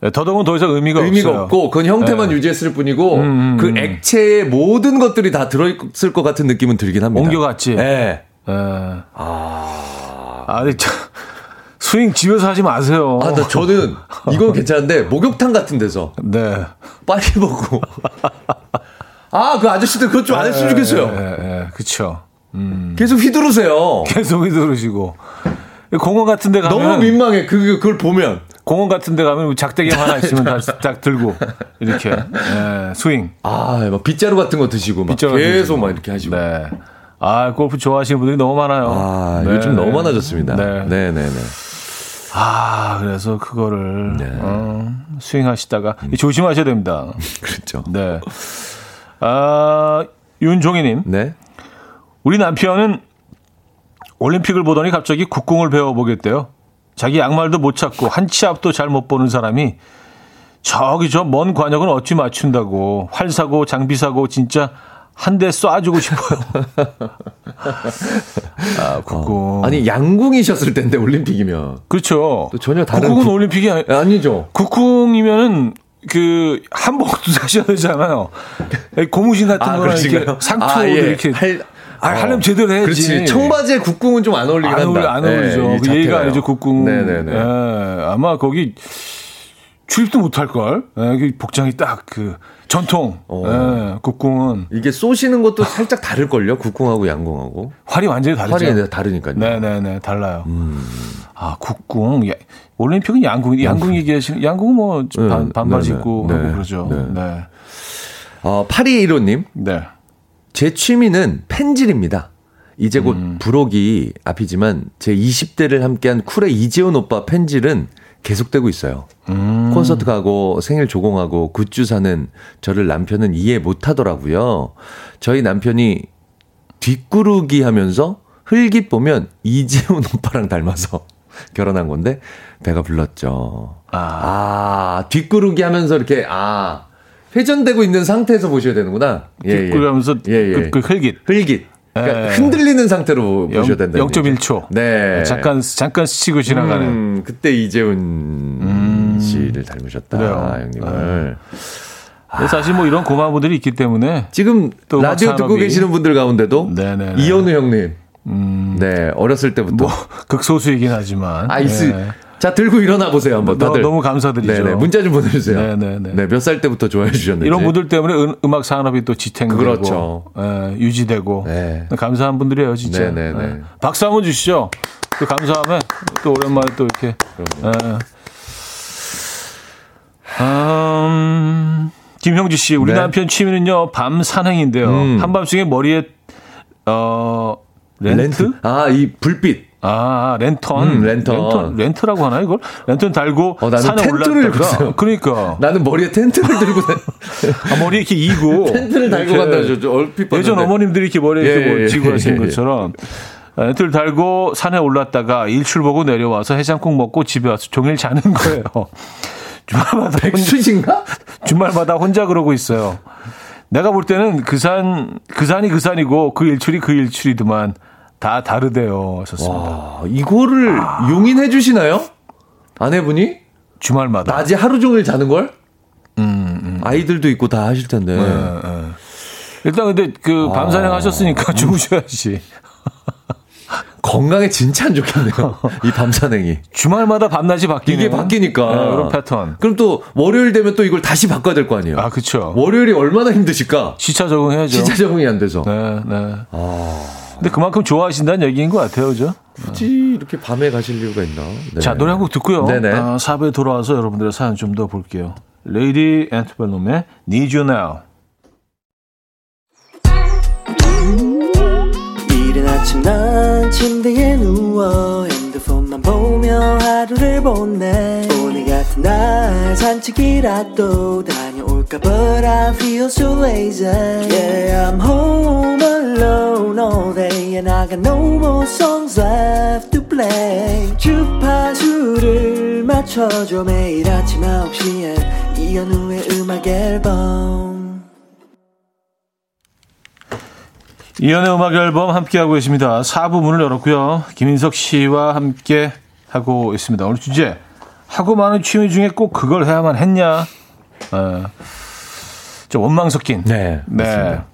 네, 더덕은 더 이상 의미가, 의미가 없어요. 없고 그건 형태만 네. 유지했을 뿐이고 음, 음, 그 음. 액체의 모든 것들이 다 들어있을 것 같은 느낌은 들긴 합니다. 옮겨갔지. 네. 예. 아. 아니, 저, 스윙 집에서 하지 마세요. 아, 나 저는 이건 괜찮은데 목욕탕 같은 데서 네. 빨리 먹고. 아, 그 아저씨들 그것 좀 안 했으면 좋겠어요. 예, 예, 그쵸. 계속 휘두르세요. 계속 휘두르시고. 공원 같은 데 가면. 너무 민망해. 그, 그걸 보면. 공원 같은 데 가면 작대기만 하나 [laughs] 있으면 다딱 들고. 이렇게. 예, 스윙. 아, 막 빗자루 같은 거 드시고 막 계속 드시고. 막 이렇게 하시고. 네. 아, 골프 좋아하시는 분들이 너무 많아요. 아, 네. 요즘 너무 많아졌습니다. 네. 네, 네, 네. 아, 그래서 그거를 네. 음. 어, 스윙하시다가 조심하셔야 됩니다. [laughs] 그렇죠. 네. 아, 윤종희님, 네. 우리 남편은 올림픽을 보더니 갑자기 국궁을 배워보겠대요. 자기 양말도 못 찾고 한치 앞도 잘 못 보는 사람이 저기 저 먼 관역은 어찌 맞춘다고 활 사고 장비 사고 진짜 한 대 쏴주고 싶어요. [laughs] 아, 국궁. 아니, 양궁이셨을 텐데, 올림픽이면. 그렇죠. 또 전혀 다른 국궁은 국- 올림픽이 아니, 아니죠. 국궁이면은 그 한복도 [laughs] 사셔야 되잖아요. [laughs] 고무신 같은 거랑 이렇게 그러신가요? 상투도 아, 예. 이렇게 할- 아, 어. 하려면 제대로 해야지. 그렇지. 청바지에 국궁은 좀 안 어울리긴 안, 한다. 어울리, 안 어울리죠. 네, 이그 예의가. 아니죠, 국궁. 네네네. 예, 아마 거기 출입도 못 할 걸. 예, 그 복장이 딱 그 전통. 어. 예, 국궁은 이게 쏘시는 것도 살짝 다를 걸요? 국궁하고 양궁하고. 활이 완전히 다르죠. 활이 다르니까요. 네네네, 달라요. 음. 아, 국궁. 야, 올림픽은 양궁, 양궁 얘기하시는, 양궁은 뭐 네, 반, 반바지 네, 네, 입고 네, 하고 그러죠. 네. 네. 어, 8215님. 네. 제 취미는 펜질입니다. 이제 곧 음. 부록이 앞이지만 제 20대를 함께한 쿨의 이재훈 오빠 펜질은 계속되고 있어요. 음. 콘서트 가고 생일 조공하고 굿즈 사는 저를 남편은 이해 못 하더라고요. 저희 남편이 뒷구르기 하면서 흘깃 보면 이재훈 오빠랑 닮아서 [laughs] 결혼한 건데 배가 불렀죠. 아. 아, 뒷구르기 하면서 이렇게 아 회전되고 있는 상태에서 보셔야 되는구나. 예, 예. 그러면서 예, 예. 그, 그 흘깃. 흘깃. 그러니까 예. 흔들리는 상태로 보셔야 된다. 0.1초. 네. 잠깐 잠깐 스치고 지나가는. 음, 그때 이재훈 씨를 닮으셨다, 그래요. 형님을. 근데 사실 뭐 이런 고마운 분들이 있기 때문에 지금 또 라디오 듣고 계시는 분들 가운데도 네네네. 이현우 형님, 음, 네 어렸을 때부터 뭐 극소수이긴 하지만 아이스. 네. 자 들고 일어나 보세요 한번 너, 다들. 너 무 감사드리죠. 네네 문자 좀 보내주세요. 네네네. 네, 몇 살 때부터 좋아해 주셨는지. 이런 분들 때문에 음, 음악 산업이 또 지탱되고 그렇죠. 예, 유지되고 네. 감사한 분들이에요 진짜. 네네네. 예. 박수 한번 주시죠. 또 감사함에 또 오랜만에 또 이렇게. 예. 음, 김형주 씨, 우리 네. 남편 취미는요 밤 산행인데요. 음. 한밤중에 머리에 어 렌트? 아이 불빛. 아, 랜턴. 음, 랜턴. 랜턴. 렌트라고 하나, 이걸? 랜턴 달고 어, 나는 산에 텐트를 올랐다가. 그러니까. 나는 머리에 텐트를 들고 다- 아, 머리 이렇게 이고. [laughs] 텐트를 달고 간다 저, 저 얼핏 봤는데. 예전 어머님들이 이렇게 머리에 이렇게 예, 뭐 예, 지고 예, 하신 예, 예. 것처럼. 렌트를 달고 산에 올랐다가 일출 보고 내려와서 해장국 먹고 집에 와서 종일 자는 거예요. [laughs] 주말마다 혼자, 백수신가? [laughs] 주말마다 혼자 그러고 있어요. 내가 볼 때는 그 산, 그 산이 그 산이고 그 일출이 그 일출이더만 다 다르대요. 하셨습니다. 와, 이거를 용인해 주시나요? 아내분이? 주말마다. 낮에 하루 종일 자는 걸? 음, 아이들도 있고 다 하실 텐데. 예, 예. 일단 근데 그 밤사냥 아. 하셨으니까 [laughs] 주무셔야지. 건강에 진짜 안 좋겠네요. [laughs] 이 밤산행이. 주말마다 밤낮이 바뀌는 이게 바뀌니까. 네, 그런 패턴. 그럼 또 월요일 되면 또 이걸 다시 바꿔야 될 거 아니에요? 아, 그쵸. 월요일이 얼마나 힘드실까? 시차 적응해야죠. 시차 적응이 안 돼서. 네, 네. 아, 근데 그만큼 좋아하신다는 얘기인 것 같아요, 그죠? 굳이 이렇게 밤에 가실 이유가 있나? 네. 자, 노래 한 곡 듣고요. 네네. 아, 4부에 돌아와서 여러분들의 사연 좀 더 볼게요. 레이디 앤트벨놈의 Need You Now. 이른 아침 난 침대에 누워 핸드폰만 보며 하루를 보내 오늘 같은 날 산책이라도 다녀 올까 But I feel so lazy Yeah I'm home alone all day And I got no more songs left to play 주파수를 맞춰줘 매일 아침 9시에 이현우의 음악 앨범 이연의 음악 앨범 함께하고 계십니다. 4부 문을 열었고요. 김인석 씨와 함께 하고 있습니다. 오늘 주제 하고 많은 취미 중에 꼭 그걸 해야만 했냐? 어, 좀 원망 섞인. 네, 네. 맞습니다.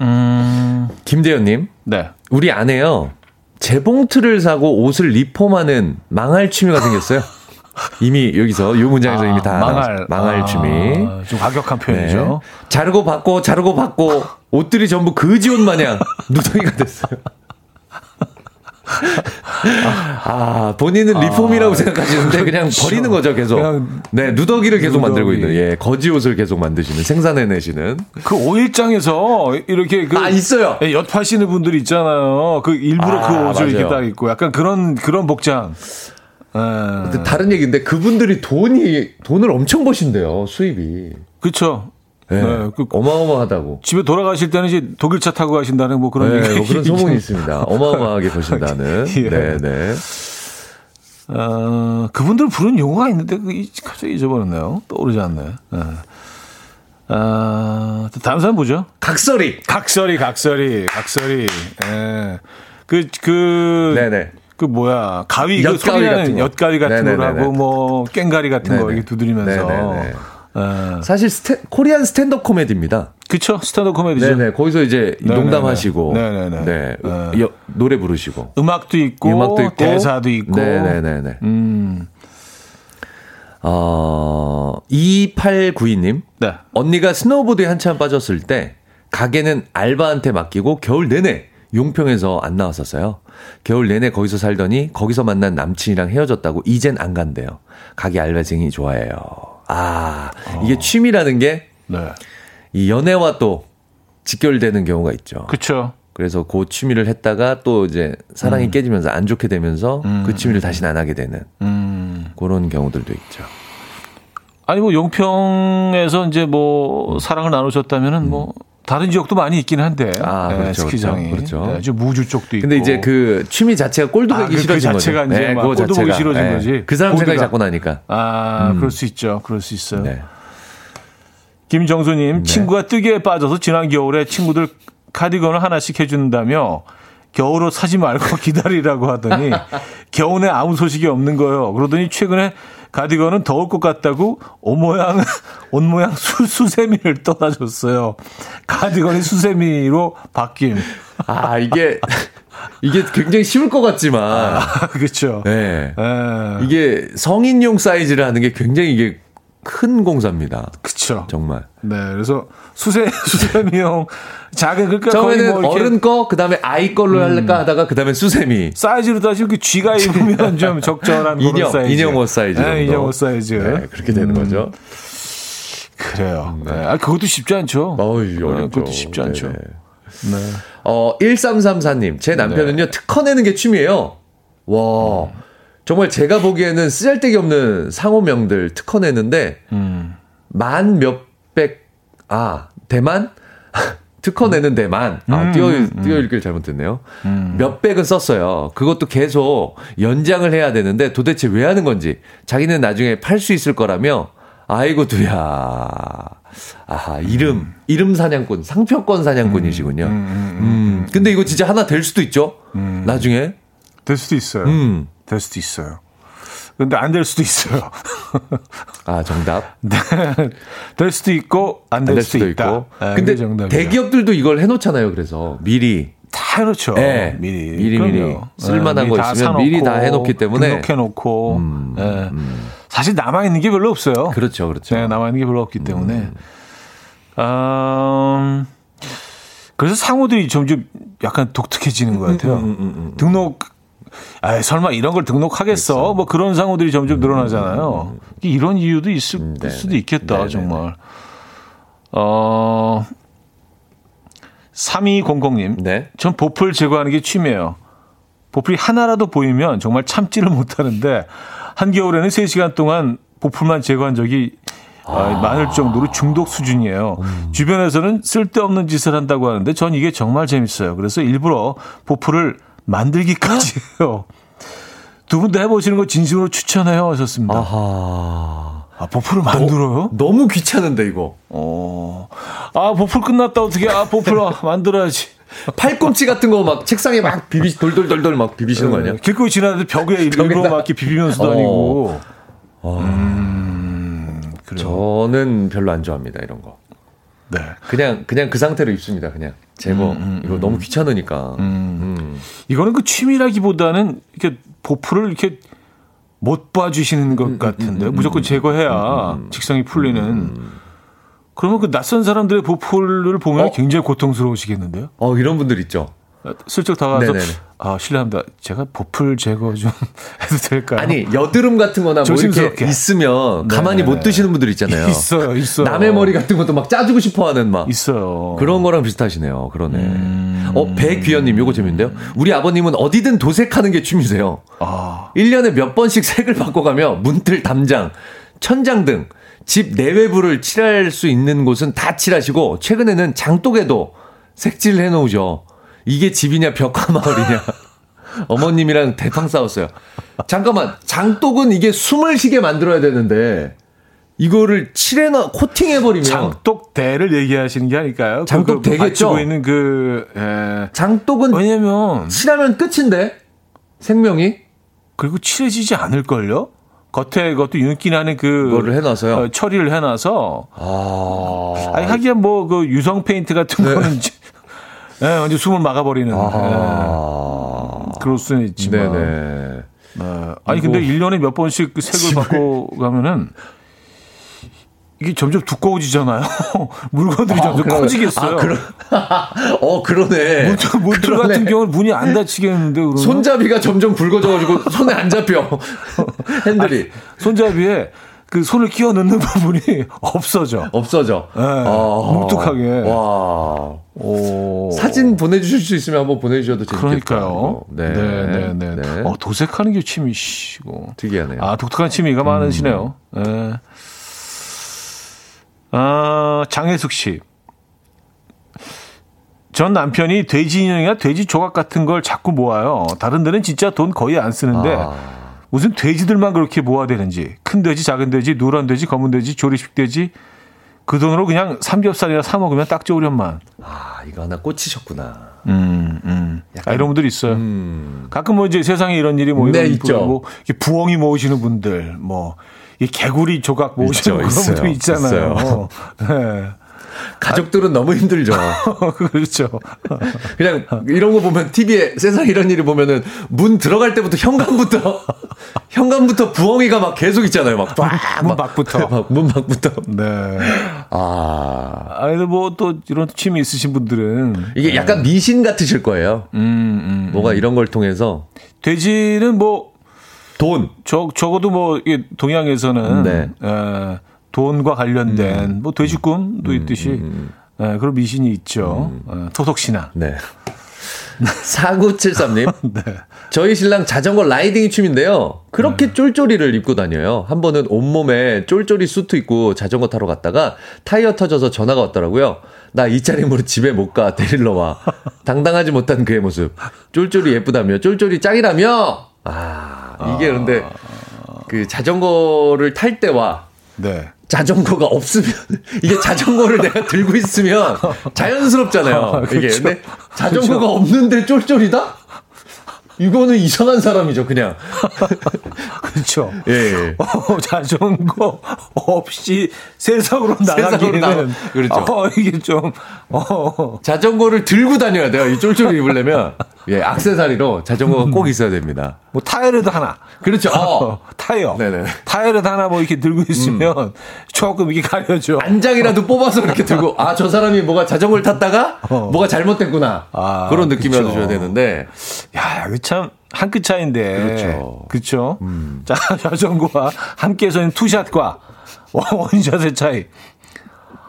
음, 김대현님, 네. 우리 아내요. 재봉틀을 사고 옷을 리폼하는 망할 취미가 생겼어요. [laughs] 이미 여기서 이 문장에서 이미 다 망할. 망할 아, 취미. 좀 과격한 네. 표현이죠. 자르고 받고 자르고 받고 옷들이 전부 그지 옷 마냥 [laughs] 누더기가 됐어요. 아, 본인은 리폼이라고 생각하시는데 그냥 버리는 거죠, 계속. 그냥 네, 누더기를 계속 누더기. 만들고 있는, 예, 거지 옷을 계속 만드시는, 생산해 내시는. 그 오일장에서 이렇게 그 아, 있어요. 예, 엿파시는 분들 있잖아요. 그 일부러 아, 그 옷을 이렇게 맞아요. 딱 입고 약간 그런 그런 복장. 예. 근데 다른 얘기인데 그분들이 돈이, 돈을 엄청 버신대요, 수입이. 그렇죠. 네, 네, 그 어마어마하다고. 집에 돌아가실 때는 이제 독일차 타고 가신다는 뭐 그런 네, 얘기- 뭐 그런 소문이 있습니다. 어마어마하게 버신다는. [laughs] 예. 네, 네. 어, 그분들 부른 용어가 있는데 그 이- 갑자기 잊어버렸네요. 떠오르지 않네. 예. 아, 다음 사람 보죠. 각설이. 각설이, 각설이, 각설이. 예. 그, 그, 네네. 그 뭐야 가위 그 엿가위 소리 나는 같은 거. 엿가위 같은 네네네네. 거라고 뭐 깽가리 같은 거 네네. 이렇게 두드리면서 네네네. 예. 사실 스테, Korean stand-up 코미디입니다. 그쵸 스탠드 코미디죠 네네. 거기서 이제 네네네. 농담하시고. 네네네. 네. 네. 여- 노래 부르시고. 음악도 있고, 음악도 있고. 대사도 있고 네네네네. 음, 어, 2892님. 네. 언니가 스노우보드에 한참 빠졌을 때 가게는 알바한테 맡기고 겨울 내내 용평에서 안 나왔었어요. 겨울 내내 거기서 살더니 거기서 만난 남친이랑 헤어졌다고 이젠 안 간대요. 가게 알바생이 좋아해요. 아, 이게 취미라는 게이 네. 연애와 또 직결되는 경우가 있죠. 그쵸 그래서 그 취미를 했다가 또 이제 사랑이 깨지면서 안 좋게 되면서 그 취미를 다시는 안 하게 되는 음. 그런 경우들도 있죠. 아니 뭐 용평에서 이제 뭐 사랑을 나누셨다면은 뭐 다른 지역도 많이 있긴 한데 음. 아, 네, 그렇죠, 스키장이 그렇죠, 그렇죠. 네, 좀 무주 쪽도 있고 근데 이제 그 취미 자체가 꼴도 아, 보기 그- 그 싫어진 자체가 거죠. 이제 막 그거 꼴도 보기 자체가. 싫어진 거지. 그 사람 생각이. 자꾸 나니까. 아 그럴 수 있죠 그럴 수 있어요 네. 김정수님, 친구가 뜨개에 빠져서 지난 겨울에 친구들 카디건을 하나씩 해준다며 겨울옷 사지 말고 [laughs] 기다리라고 하더니 겨우내 아무 소식이 없는 거예요. 그러더니 최근에 가디건은 더울 것 같다고 옷 모양, [laughs] 옷 모양 수, 수세미를 떠나줬어요. 가디건이 수세미로 바뀜. 아, 이게, 이게 굉장히 쉬울 것 같지만, 아, 그렇죠. 네. 예, 이게 성인용 사이즈를 하는 게 굉장히 이게 큰 공사입니다. 그렇죠. 정말. 네, 그래서 수세 [laughs] 수세미용 작은 그러니까 처음에는 뭐 어른 거, 그 다음에 아이 걸로 할까 하다가 그 다음에 수세미. 사이즈로 따지면 그 쥐가 [laughs] 입으면 좀 적절한 인형, 사이즈. 인형 옷 사이즈. 네. 인형 옷 사이즈. 네, 그렇게 되는 음, 거죠. 그래요. 네. 아, 그것도 쉽지 않죠. 어이, 네, 어렵죠. 그것도 쉽지 않죠. 네네. 네. 어, 1334님. 제 남편은요, 특허 내는 게 취미예요. 와. 정말 제가 보기에는 쓰잘데기 없는 상호명들 특허 내는데, 음. 만 몇백, 아, 대만? [laughs] 특허 내는 대만. 아, 띄어, 띄어 읽기를 잘못 했네요. 몇 백은 썼어요. 그것도 계속 연장을 해야 되는데 도대체 왜 하는 건지. 자기는 나중에 팔 수 있을 거라며, 아이고, 두야. 아하, 이름, 이름 사냥꾼, 상표권 사냥꾼이시군요. 음, 근데 이거 진짜 하나 될 수도 있죠? 나중에. 될 수도 있어요. 음. 될 수도 있어요. 근데 안 될 수도 있어요. 아, 정답. [laughs] 네. 될 수도 있고 안안될 수도, 수도 있다. 있고. 네, 근데 정답이에요. 대기업들도 이걸 해놓잖아요. 그래서 미리. 다 해놓죠. 네. 미리. 미리, 미리. 그럼요. 쓸만한 네, 거 있으면 사놓고, 미리 다 해놓기 때문에. 등록해놓고. 음, 네. 사실 남아 있는 게 별로 없어요. 그렇죠, 그렇죠. 네, 남아 있는 게 별로 없기 때문에. 음, 그래서 상호들이 점점 약간 독특해지는 것 같아요. 음, 등록, 아 설마 이런 걸 등록하겠어? 뭐 그런 상호들이 점점 늘어나잖아요. 이런 이유도 있을 네, 수도 네. 있겠다, 네, 네, 정말. 어, 3200님. 네. 전 보풀 제거하는 게 취미예요. 보풀이 하나라도 보이면 정말 참지를 못하는데 한겨울에는 3시간 동안 보풀만 제거한 적이 아, 많을 정도로 중독 수준이에요. 주변에서는 쓸데없는 짓을 한다고 하는데 전 이게 정말 재밌어요. 그래서 일부러 보풀을 만들기까지 해요. 두분다 해보시는 거 진심으로 추천해요 하셨습니다. 아하. 아, 보풀을 만들어요? 너 무 귀찮은데, 이거. 어. 아, 보풀 끝났다, 어떻게. 아, 보풀 아, [laughs] 만들어야지. 팔꿈치 같은 거 막 책상에 막 비비 돌돌돌돌 막 비비시는 거 아니야? 길거리 지나는데 벽에 [laughs] 일부러. 막 이렇게 비비면서 어. 다니고. 그래요. 저는 별로 안 좋아합니다 이런 거. 네. 그냥 그냥 그 상태로 입습니다. 그냥 제거 이거 너무 귀찮으니까. 음. 이거는 그 취미라기보다는 이렇게 보풀을 이렇게 못 봐주시는 음, 것 같은데 무조건 제거해야 직성이 풀리는. 그러면 그 낯선 사람들의 보풀을 보면 어? 굉장히 고통스러우시겠는데요? 어 이런 분들 있죠. 슬쩍 다가가서 네네네. 아 실례합니다. 제가 보풀 제거 좀 [laughs] 해도 될까요? 아니 여드름 같은 거나 뭐 이렇게 조심스럽게. 있으면 가만히 네네. 못 드시는 분들 있잖아요. [laughs] 있어요, 있어요. 남의 머리 같은 것도 막 짜주고 싶어 하는 막 있어요. 그런 거랑 비슷하시네요. 그러네. 음. 어, 배귀현님, 요거 재밌는데요? 우리 아버님은 어디든 도색하는 게 취미세요. 아, 1년에 몇 번씩 색을 바꿔가며 문틀, 담장, 천장 등 집 내외부를 칠할 수 있는 곳은 다 칠하시고, 최근에는 장독에도 색칠을 해놓으죠. 이게 집이냐, 벽화 마을이냐. [laughs] 어머님이랑 대팡 싸웠어요. 잠깐만, 장독은 이게 숨을 쉬게 만들어야 되는데, 이거를 칠해놔, 코팅해버리면. 장독대를 얘기하시는 게 아닐까요? 장독 그거 대겠죠? 받치고 있는 그 에, 장독은 왜냐면 칠하면 끝인데 생명이 그리고 칠해지지 않을걸요? 겉에 그것도 윤기 나는 그 그거를 해놔서요? 어, 처리를 해놔서 아, 아니 하기야 뭐 그 유성 페인트 같은 네. 거는 예, 완전 숨을 막아버리는 아, 예, 그럴 수는 있지만 네네. 네. 아니 근데 1년에 몇 번씩 그 색을 바꿔 가면은 이게 점점 두꺼워지잖아요. [laughs] 물건들이 점점 그러네. 커지겠어요. 아, 그러, [laughs] 어, 그러네. 문틀, 문틀 그러네. 같은 경우는 문이 안 닫히겠는데 그러면 손잡이가 점점 굵어져가지고 손에 안 잡혀. [laughs] 핸들이. 손잡이에 그 손을 끼워 넣는 부분이 [laughs] 없어져. 없어져. 네, 뭉툭하게. 와. 오. 사진 보내주실 수 있으면 한번 보내주셔도 재밌겠다. 그러니까요. 이거. 네. 네, 네, 네. 네. 어, 도색하는 게 취미시고. 특이하네요. 아, 독특한 취미가 많으시네요. 네. 아, 장혜숙 씨. 전 남편이 돼지 인형이나 돼지 조각 같은 걸 자꾸 모아요. 다른 데는 진짜 돈 거의 안 쓰는데 아. 무슨 돼지들만 그렇게 모아야 되는지 큰 돼지, 작은 돼지, 노란 돼지, 검은 돼지, 조리식 돼지 그 돈으로 그냥 삼겹살이나 사 먹으면 딱 좋으련만. 아, 이거 하나 꽂히셨구나. 음, 음. 아, 이런 분들 있어요. 음. 가끔 뭐 이제 세상에 이런 일이 뭐 네, 이런 있죠. 분들 뭐 부엉이 모으시는 분들 뭐 이 개구리 조각 모으시는 그런. 분들 있잖아요. 있어요. 네. 가족들은 너무 힘들죠. [laughs] 그렇죠. 그냥 이런 거 보면 TV에 세상 이런 일을 보면은 문 들어갈 때부터 현관부터 [laughs] 현관부터 부엉이가 막 계속 있잖아요. 막 빡, 문막 밖부터. [laughs] 막문 밖부터. 네. 아 아니 뭐또 이런 취미 있으신 분들은 이게 약간 미신 같으실 거예요. 음, 음. 뭐가 이런 걸 통해서 돼지는 뭐 돈. 저, 적어도 뭐, 이게 동양에서는, 네. 에, 돈과 관련된, 뭐, 돼지꿈도 있듯이, 에, 그런 미신이 있죠. 에, 토속신앙. 네. 4973님. [laughs] 저희 신랑 자전거 라이딩이 취미인데요. 그렇게 쫄쫄이를 입고 다녀요. 한 번은 온몸에 쫄쫄이 수트 입고 자전거 타러 갔다가 타이어 터져서 전화가 왔더라고요. 나 이 차림으로 집에 못 가. 데리러 와. 당당하지 못한 그의 모습. 쫄쫄이 예쁘다며. 쫄쫄이 짱이라며. 아, 이게 그런데 그 자전거를 탈 때와 네. 자전거가 없으면 [laughs] 이게 자전거를 내가 들고 있으면 자연스럽잖아요. 아, [laughs] 이게 그렇죠. 근데 자전거가 없는데 쫄쫄이다? 이거는 이상한 사람이죠, 그냥. [laughs] 그렇죠. 예. 예. 어, 자전거 없이 세상으로 세상으로 나가기에는 나가- 그렇죠. 어, 이게 좀 어, 자전거를 들고 다녀야 돼요. 이 쫄쫄이 입으려면 예, 악세사리로 자전거가 꼭 [laughs] 있어야 됩니다. 뭐 타이어라도 하나. 그렇죠. [laughs] 어. 어, 타이어. 네네. 타이어라도 하나 뭐 이렇게 들고 있으면 [laughs] 조금 이게 가려져. 안장이라도 뽑아서 이렇게 들고 아 저 사람이 뭐가 자전거를 탔다가 어. 뭐가 잘못됐구나 아, 그런 느낌이라도 그쵸. 줘야 되는데 야, 이거 참 한 끗 차인데. 그렇죠. 그렇죠. 자, 자전거와 함께해서는 투샷과 원샷의 차이.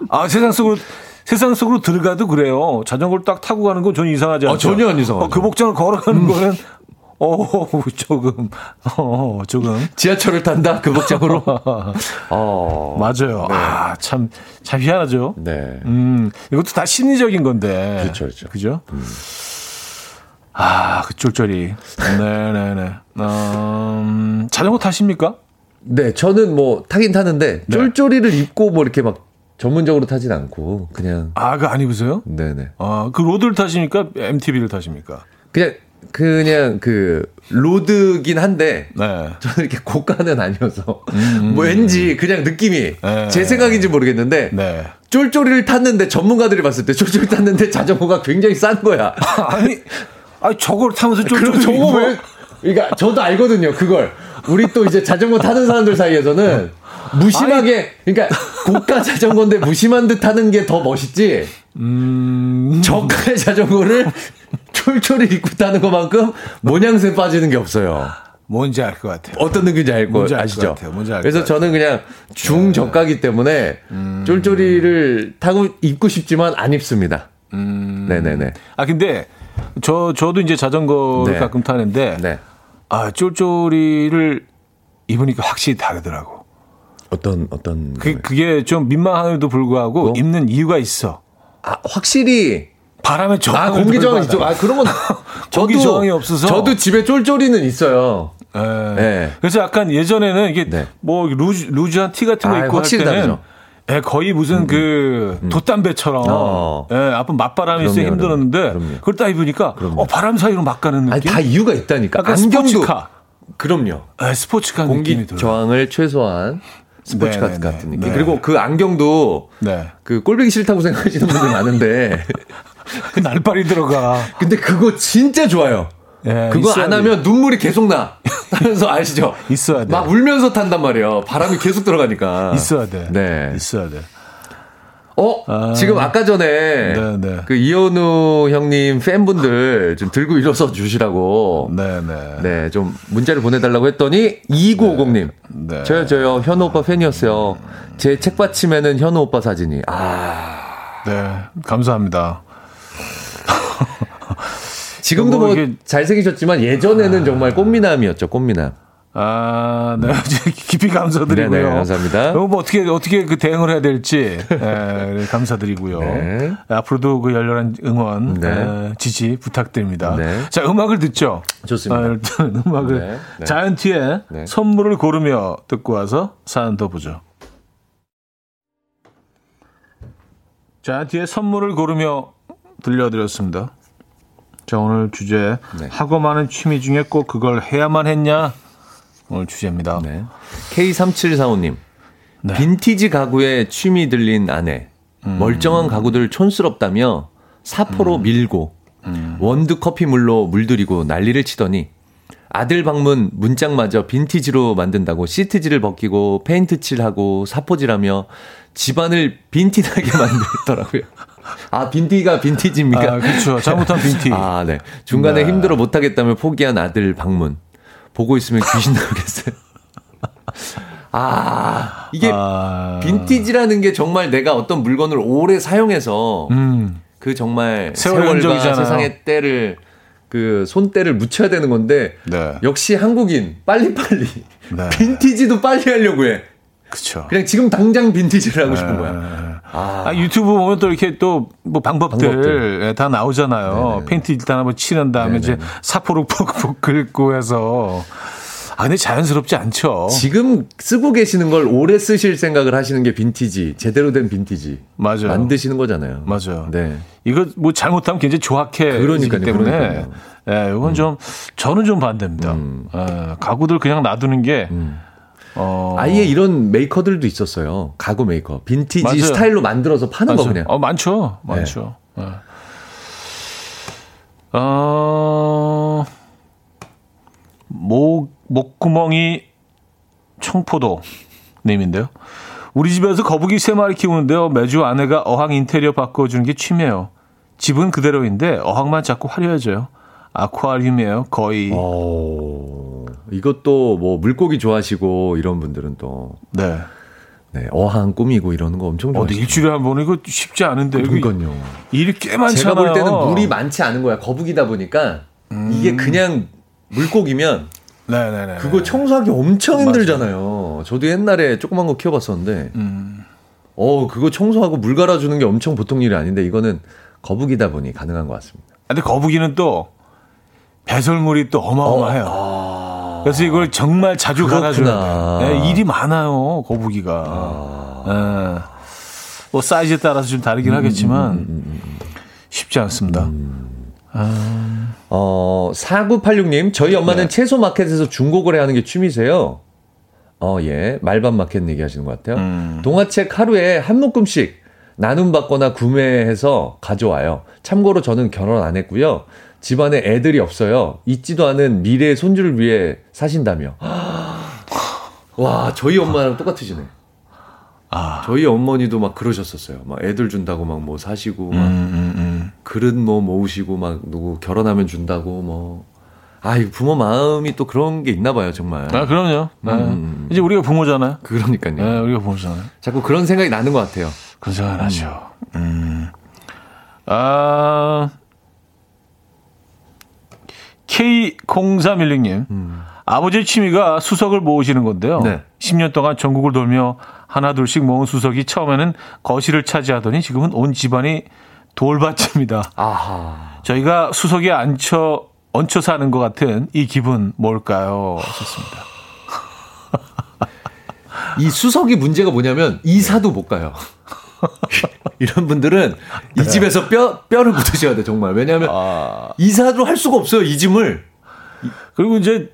아, 세상 속으로 세상 속으로 들어가도 그래요. 자전거를 딱 타고 가는 건 전혀 이상하지 않죠. 아, 전혀 안 이상하죠. 어, 그 복장을 걸어가는 거는 어, 조금 어, 조금 지하철을 탄다 그 복장으로 [laughs] 어 맞아요. 아, 참, 참 희한하죠. 네. 음, 이것도 다 심리적인 건데. 그렇죠, 그렇죠. 그죠? 아, 그 쫄쫄이. 네네네. 음, 자전거 타십니까? 네, 저는 뭐 타긴 타는데 네. 쫄쫄이를 입고 뭐 이렇게 막 전문적으로 타진 않고 그냥 아, 그 안 입으세요? 네네. 아, 그 로드를 타십니까? MTB를 타십니까? 그냥 그냥 그 로드긴 한데 네. 저는 이렇게 고가는 아니어서 뭐 왠지 그냥 느낌이 네. 제 생각인지 모르겠는데 네. 쫄쫄이를 탔는데 전문가들이 봤을 때 쫄쫄이 탔는데 자전거가 굉장히 싼 거야. [laughs] 아니, 아니 저걸 타면서 좀 그럼 저거 왜? 그러니까 저도 알거든요. 그걸 우리 또 이제 자전거 타는 사람들 사이에서는 무심하게 그러니까 고가 자전거인데 무심한 듯 하는 게 더 멋있지. 음. 저가의 자전거를 쫄쫄이 입고 타는 것만큼 모양새 빠지는 게 없어요. 뭔지 알 것 같아요. 어떤 느낌인지 알 거 아시죠? 같아요. 뭔지 알것 그래서 같아요. 저는 그냥 중저가기 때문에 쫄쫄이를 타고 입고 싶지만 안 입습니다. 네네네. 아 근데 저 저도 이제 자전거를 네. 가끔 타는데 네. 아 쫄쫄이를 입으니까 확실히 다르더라고. 어떤 어떤 그 그게 좀 민망함에도 불구하고 뭐? 입는 이유가 있어. 아 확실히 바람에 저항. 아 공기 저항이 있죠. 아 그런 건 [laughs] 공기 저도- 저항이 없어서. 저도 집에 쫄쫄이는 있어요. 예. 네. 그래서 약간 예전에는 이게 네. 뭐 루즈 루즈한 티 같은 거 아, 입고 할 확실히 때는 다르죠. 음, 예, 거의 무슨 그 돛담배처럼 어. 예, 앞은 맞바람이 있어 그럼요, 힘들었는데 그럼요. 그걸 딱 입으니까 어, 바람 사이로 막 가는 느낌. 아니 다 이유가 있다니까. 안경도 스포츠카. 그럼요. 예, 스포츠카 느낌이 공기 들어요. 저항을 최소한 스포츠카 네네네. 같은 느낌. 네. 그리고 그 안경도 네. 그 꼴보기 싫다고 생각하시는 분들 많은데 [laughs] 그 날발이 들어가. 근데 그거 진짜 좋아요. 예, 그거 안 돼요. 하면 눈물이 계속 나. [laughs] 하면서 아시죠? 있어야 돼. 막 울면서 탄단 말이에요. 바람이 계속 들어가니까. 있어야 돼. 네. 있어야 돼. 어? 아. 지금 아까 전에 네, 네. 그 이현우 형님 팬분들 좀 들고 일어서 주시라고 네, 네. 네, 좀 문자를 보내달라고 했더니 2950님. 네. 저요, 저요. 현우 오빠 팬이었어요. 제 책받침에는 현우 오빠 사진이. 아, 네. 감사합니다. 지금도 뭐 뭐 이게- 잘생기셨지만 예전에는 정말 꽃미남이었죠, 꽃미남. 아, 네. [laughs] 깊이 감사드리고요. 네네, 감사합니다. 이거 뭐 어떻게, 어떻게 그 대응을 해야 될지, 예, 감사드리고요. 네. 앞으로도 그 열렬한 응원, 네. 예, 지지 부탁드립니다. 네. 자, 음악을 듣죠. 좋습니다. 아, 일단 음악을 네, 네. 자이언티의 네. 선물을 고르며 듣고 와서 사연 더 보죠. 자이언티의 선물을 고르며 들려드렸습니다. 자, 오늘 주제 네. 하고 많은 취미 중에 꼭 그걸 해야만 했냐? 오늘 주제입니다. 네. K3745님. 네. 빈티지 가구에 취미 들린 아내. 음. 멀쩡한 가구들 촌스럽다며 사포로 밀고 음. 원두 커피물로 물들이고 난리를 치더니 아들 방문 문짝마저 빈티지로 만든다고 시트지를 벗기고 페인트 칠하고 사포질하며 집안을 빈티나게 [laughs] 만들더라고요. 아 빈티가 빈티지입니까? 아, 그렇죠. 잘못한 빈티. 아, 네. 중간에 네. 힘들어 못하겠다며 포기한 아들 방문. 보고 있으면 귀신 나오겠어요. [laughs] 아, 이게 아, 빈티지라는 게 정말 내가 어떤 물건을 오래 사용해서 음, 그 정말 세월의 세월과 흔적이잖아요. 세상의 때를 그 손때를 묻혀야 되는 건데 네. 역시 한국인 빨리빨리 네. 빈티지도 빨리 하려고 해. 그쵸. 그냥 지금 당장 빈티지를 하고 싶은 거야. 네. 아, 아, 유튜브 보면 또 이렇게 또 뭐 방법들, 방법들. 예, 다 나오잖아요. 네네. 페인트 일단 한번 칠한 다음에 이제 사포로 [laughs] 푹푹 긁고 해서. 아, 근데 자연스럽지 않죠. 지금 쓰고 계시는 걸 오래 쓰실 생각을 하시는 게 빈티지, 제대로 된 빈티지. 맞아요. 만드시는 거잖아요. 맞아요. 네. 이거 뭐 잘못하면 굉장히 조악해지기 그러니까요, 때문에. 예, 이건 좀 저는 좀 반대입니다. 음. 예, 가구들 그냥 놔두는 게 어, 아예 이런 메이커들도 있었어요. 가구 메이커. 빈티지 맞아요. 스타일로 만들어서 파는 거 맞아요. 그냥. 어, 많죠. 많죠. 예. 어, 목, 목구멍이 청포도 님인데요. 우리 집에서 거북이 세 마리 키우는데요. 매주 아내가 어항 인테리어 바꿔주는 게 취미예요. 집은 그대로인데 어항만 자꾸 화려해져요. 아쿠아리움이에요. 거의. 어, 이것도 뭐 물고기 좋아하시고 이런 분들은 또 네. 네, 어항 꾸미고 이러는 거 엄청 어, 좋아하시죠. 일주일에 한 번 이거 쉽지 않은데. 그러니까요. 일이 꽤 많잖아요. 제가 볼 때는 물이 많지 않은 거야. 거북이다 보니까 이게 그냥 물고기면 네네네. 그거 청소하기 엄청 힘들잖아요. 저도 옛날에 조그만 거 키워봤었는데, 음. 어 그거 청소하고 물 갈아주는 게 엄청 보통 일이 아닌데 이거는 거북이다 보니 가능한 것 같습니다. 근데 거북이는 또 배설물이 또 어마어마해요. 아, 그래서 이걸 정말 자주. 갈아줘야 돼요. 네, 일이 많아요, 거북이가. 아. 네. 뭐 사이즈에 따라서 좀 다르긴 하겠지만 쉽지 않습니다. 어, 4986님, 저희 엄마는 네. 채소 마켓에서 중고 거래하는 게 취미세요. 어, 예. 말반 마켓 얘기하시는 것 같아요. 음. 동화책 하루에 한 묶음씩 나눔 받거나 구매해서 가져와요. 참고로 저는 결혼 안 했고요. 집안에 애들이 없어요. 있지도 않은 미래의 손주를 위해 사신다며. [gasps] 와, 저희 엄마랑 똑같으시네. 아. 저희 어머니도 막 그러셨었어요. 막 애들 준다고 막 뭐 사시고, 막 음, 음. 그릇 뭐 모으시고 막 누구 결혼하면 준다고 뭐. 아, 이 부모 마음이 또 그런 게 있나 봐요, 정말. 아, 그럼요. 네. 음. 이제 우리가 부모잖아요. 그러니까요. 네, 우리가 부모잖아요. 자꾸 그런 생각이 나는 것 같아요. 그런 생각을 하죠. 음. 아, K0316님. 아버지의 취미가 수석을 모으시는 건데요. 네. 10년 동안 전국을 돌며 하나 둘씩 모은 수석이 처음에는 거실을 차지하더니 지금은 온 집안이 돌밭입니다. 아하. 저희가 수석에 앉혀 얹혀 사는 것 같은 이 기분 뭘까요? 하셨습니다. 이 수석이 문제가 뭐냐면 이사도 못 가요. [laughs] 이런 분들은 이 집에서 뼈, 뼈를 묻으셔야 돼, 정말. 왜냐하면 이사도 할 수가 없어요, 이 짐을. 그리고 이제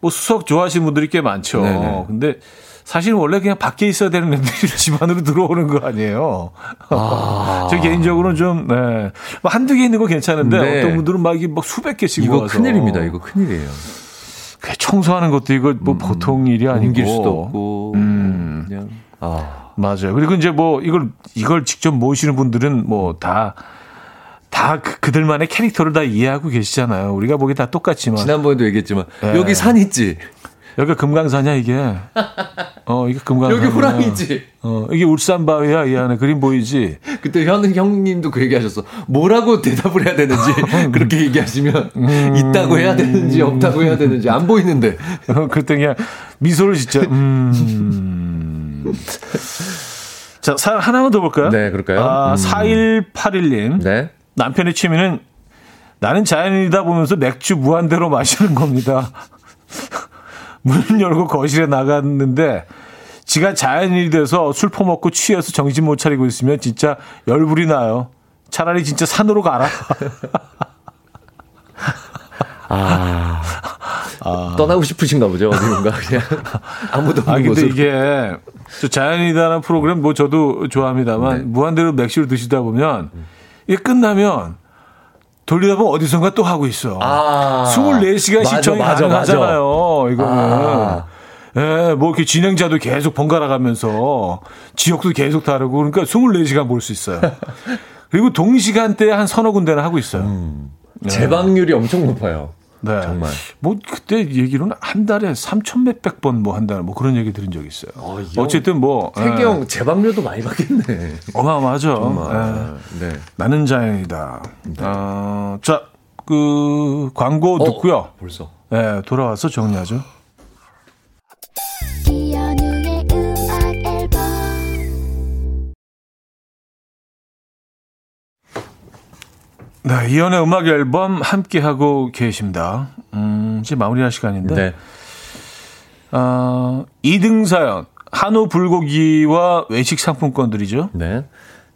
뭐 수석 좋아하시는 분들이 꽤 많죠. 네네. 근데 사실 원래 그냥 밖에 있어야 되는 애들이 [laughs] 집 안으로 들어오는 거 아니에요. [laughs] 저 개인적으로는 좀, 네. 뭐 한두 개 있는 거 괜찮은데 네. 어떤 분들은 막, 막 수백 개씩 이거 모아서 큰일입니다, 이거 큰일이에요. 그 청소하는 것도 이거 뭐 보통 일이 아니고. 옮길 수도 없고. 음. 그냥. 아. 맞아요. 그리고 이제 뭐 이걸 이걸 직접 모시는 분들은 뭐다다 그, 들만의 캐릭터를 다 이해하고 계시잖아요. 우리가 보기 다 똑같지만 지난번에도 얘기했지만, 네. 여기 산 있지? 여기가 금강산이야 이게. 어 이게 금강산. 여기 호랑이 있지? 어 이게 울산 바위야 이 안에 그림 보이지. 그때 현, 형님도 그 얘기 하셨어. 뭐라고 대답을 해야 되는지, [laughs] 그렇게 얘기하시면, 있다고 해야 되는지, 없다고 해야 되는지, 안 보이는데. 어, 그때 그냥 미소를 짓죠. 음. [laughs] 자, 사 하나만 더 볼까요? 네, 그럴까요? 아, 음. 4181님. 네. 남편의 취미는 나는 자연이다 보면서 맥주 무한대로 마시는 겁니다. [laughs] 문 열고 거실에 나갔는데 지가 자연인이 돼서 술 퍼먹고 취해서 정신 못 차리고 있으면 진짜 열불이 나요. 차라리 진짜 산으로 가라. [laughs] 떠나고 싶으신가 보죠, 어디론가. 그냥. 아무도 아 없는 근데 곳으로. 이게 저 자연이다라는 프로그램 뭐 저도 좋아합니다만 네. 무한대로 맥주를 드시다 보면 이게 끝나면 돌리다 보면 어디선가 또 하고 있어. 아. 24시간 맞아, 시청이 맞아, 가능하잖아요. 이거는. 아. 예, 뭐 이렇게 진행자도 계속 번갈아 가면서 지역도 계속 다르고 그러니까 24시간 볼 수 있어요. [laughs] 그리고 동시간대에 한 서너 군데는 하고 있어요. 재방률이 엄청 높아요. 네. 음. 정말. 뭐 그때 얘기로는 한 달에 3천 몇백 번 뭐 한달 뭐 그런 얘기 들은 적이 있어요. 어, 어쨌든 뭐 예, 태경 재방률도 많이 받겠네. 어마어마하죠. 정말. 예. 네. 나는 자연이다. 어, 자, 그 광고 듣고요. 어, 벌써. 예, 돌아와서 정리하죠. 네, 이연의 음악 앨범 함께 하고 계십니다. 음, 이제 마무리할 시간인데. 네. 어, 2등 사연. 한우 불고기와 외식 상품권들이죠. 네.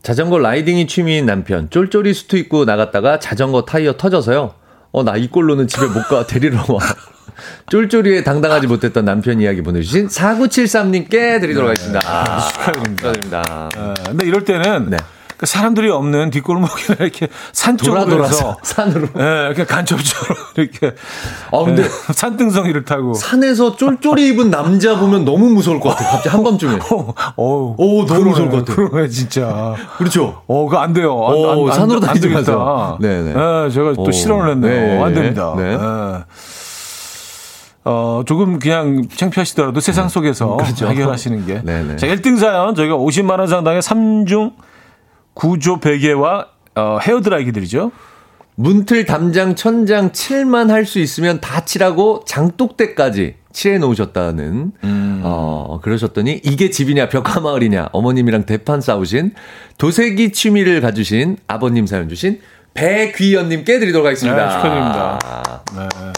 자전거 라이딩이 취미인 남편. 쫄쫄이 수트 입고 나갔다가 자전거 타이어 터져서요. 어, 나 이 꼴로는 집에 못 가. 데리러 와. [laughs] 쫄쫄이에 당당하지 못했던 남편 이야기 보내주신 4973님께 드리도록 하겠습니다. 아, 축하드립니다. 축하드립니다. 예, 근데 이럴 때는 네. 그 사람들이 없는 뒷골목이나 이렇게 산 돌아 쪽으로 돌아서 산으로. 예, 이렇게 간첩처럼 [laughs] 이렇게 아, 근데 예, 산등성이를 타고 산에서 쫄쫄이 입은 남자 보면 너무 무서울 것 같아. 갑자기 한밤중에. [laughs] 어우, 오, 너무 무서울 것 같아. 그러네, 진짜. 그렇죠. 어, 그거 안 돼요. 안, 오, 안, 안, 산으로 안 다니지 되겠다. 마세요. 네네. 예, 제가 또 오, 실언을 했네요. 네. 안 됩니다. 네. 예. 어, 조금 그냥 창피하시더라도 세상 속에서 그렇죠. 해결하시는 게. 네네. 자, 1등 사연 저희가 50만 원 상당의 3중 구조 베개와 어, 헤어드라이기들이죠. 문틀, 담장, 천장 칠만 할 수 있으면 다 칠하고 장독대까지 칠해 놓으셨다는 어 그러셨더니 이게 집이냐 벽화 마을이냐 어머님이랑 대판 싸우신 도색이 취미를 가주신 아버님 사연 주신 배귀연님께 드리도록 하겠습니다. 네, 축하드립니다. 네.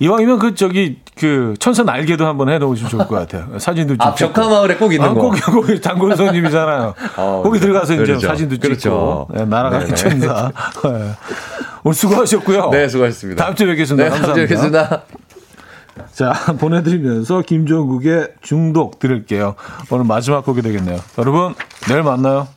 이왕이면 그 저기 그 천사 날개도 한번 해놓으시면 좋을 것 같아요. 사진도 좀 아, 찍고. 벽화마을에 꼭 있는 아, 거. 거기 거기 단골 손님이잖아요. 어, 거기 들어가서 이제 그렇죠. 사진도 찍고 그렇죠. 네, 날아가는 네네. 천사. 네. 오늘 수고하셨고요. 네, 수고하셨습니다. 다음 주에 뵙겠습니다. 네, 다음. 주에 뵙겠습니다. 자, [laughs] 보내드리면서 김종국의 중독 들을게요. 오늘 마지막 곡이 되겠네요. 여러분, 내일 만나요.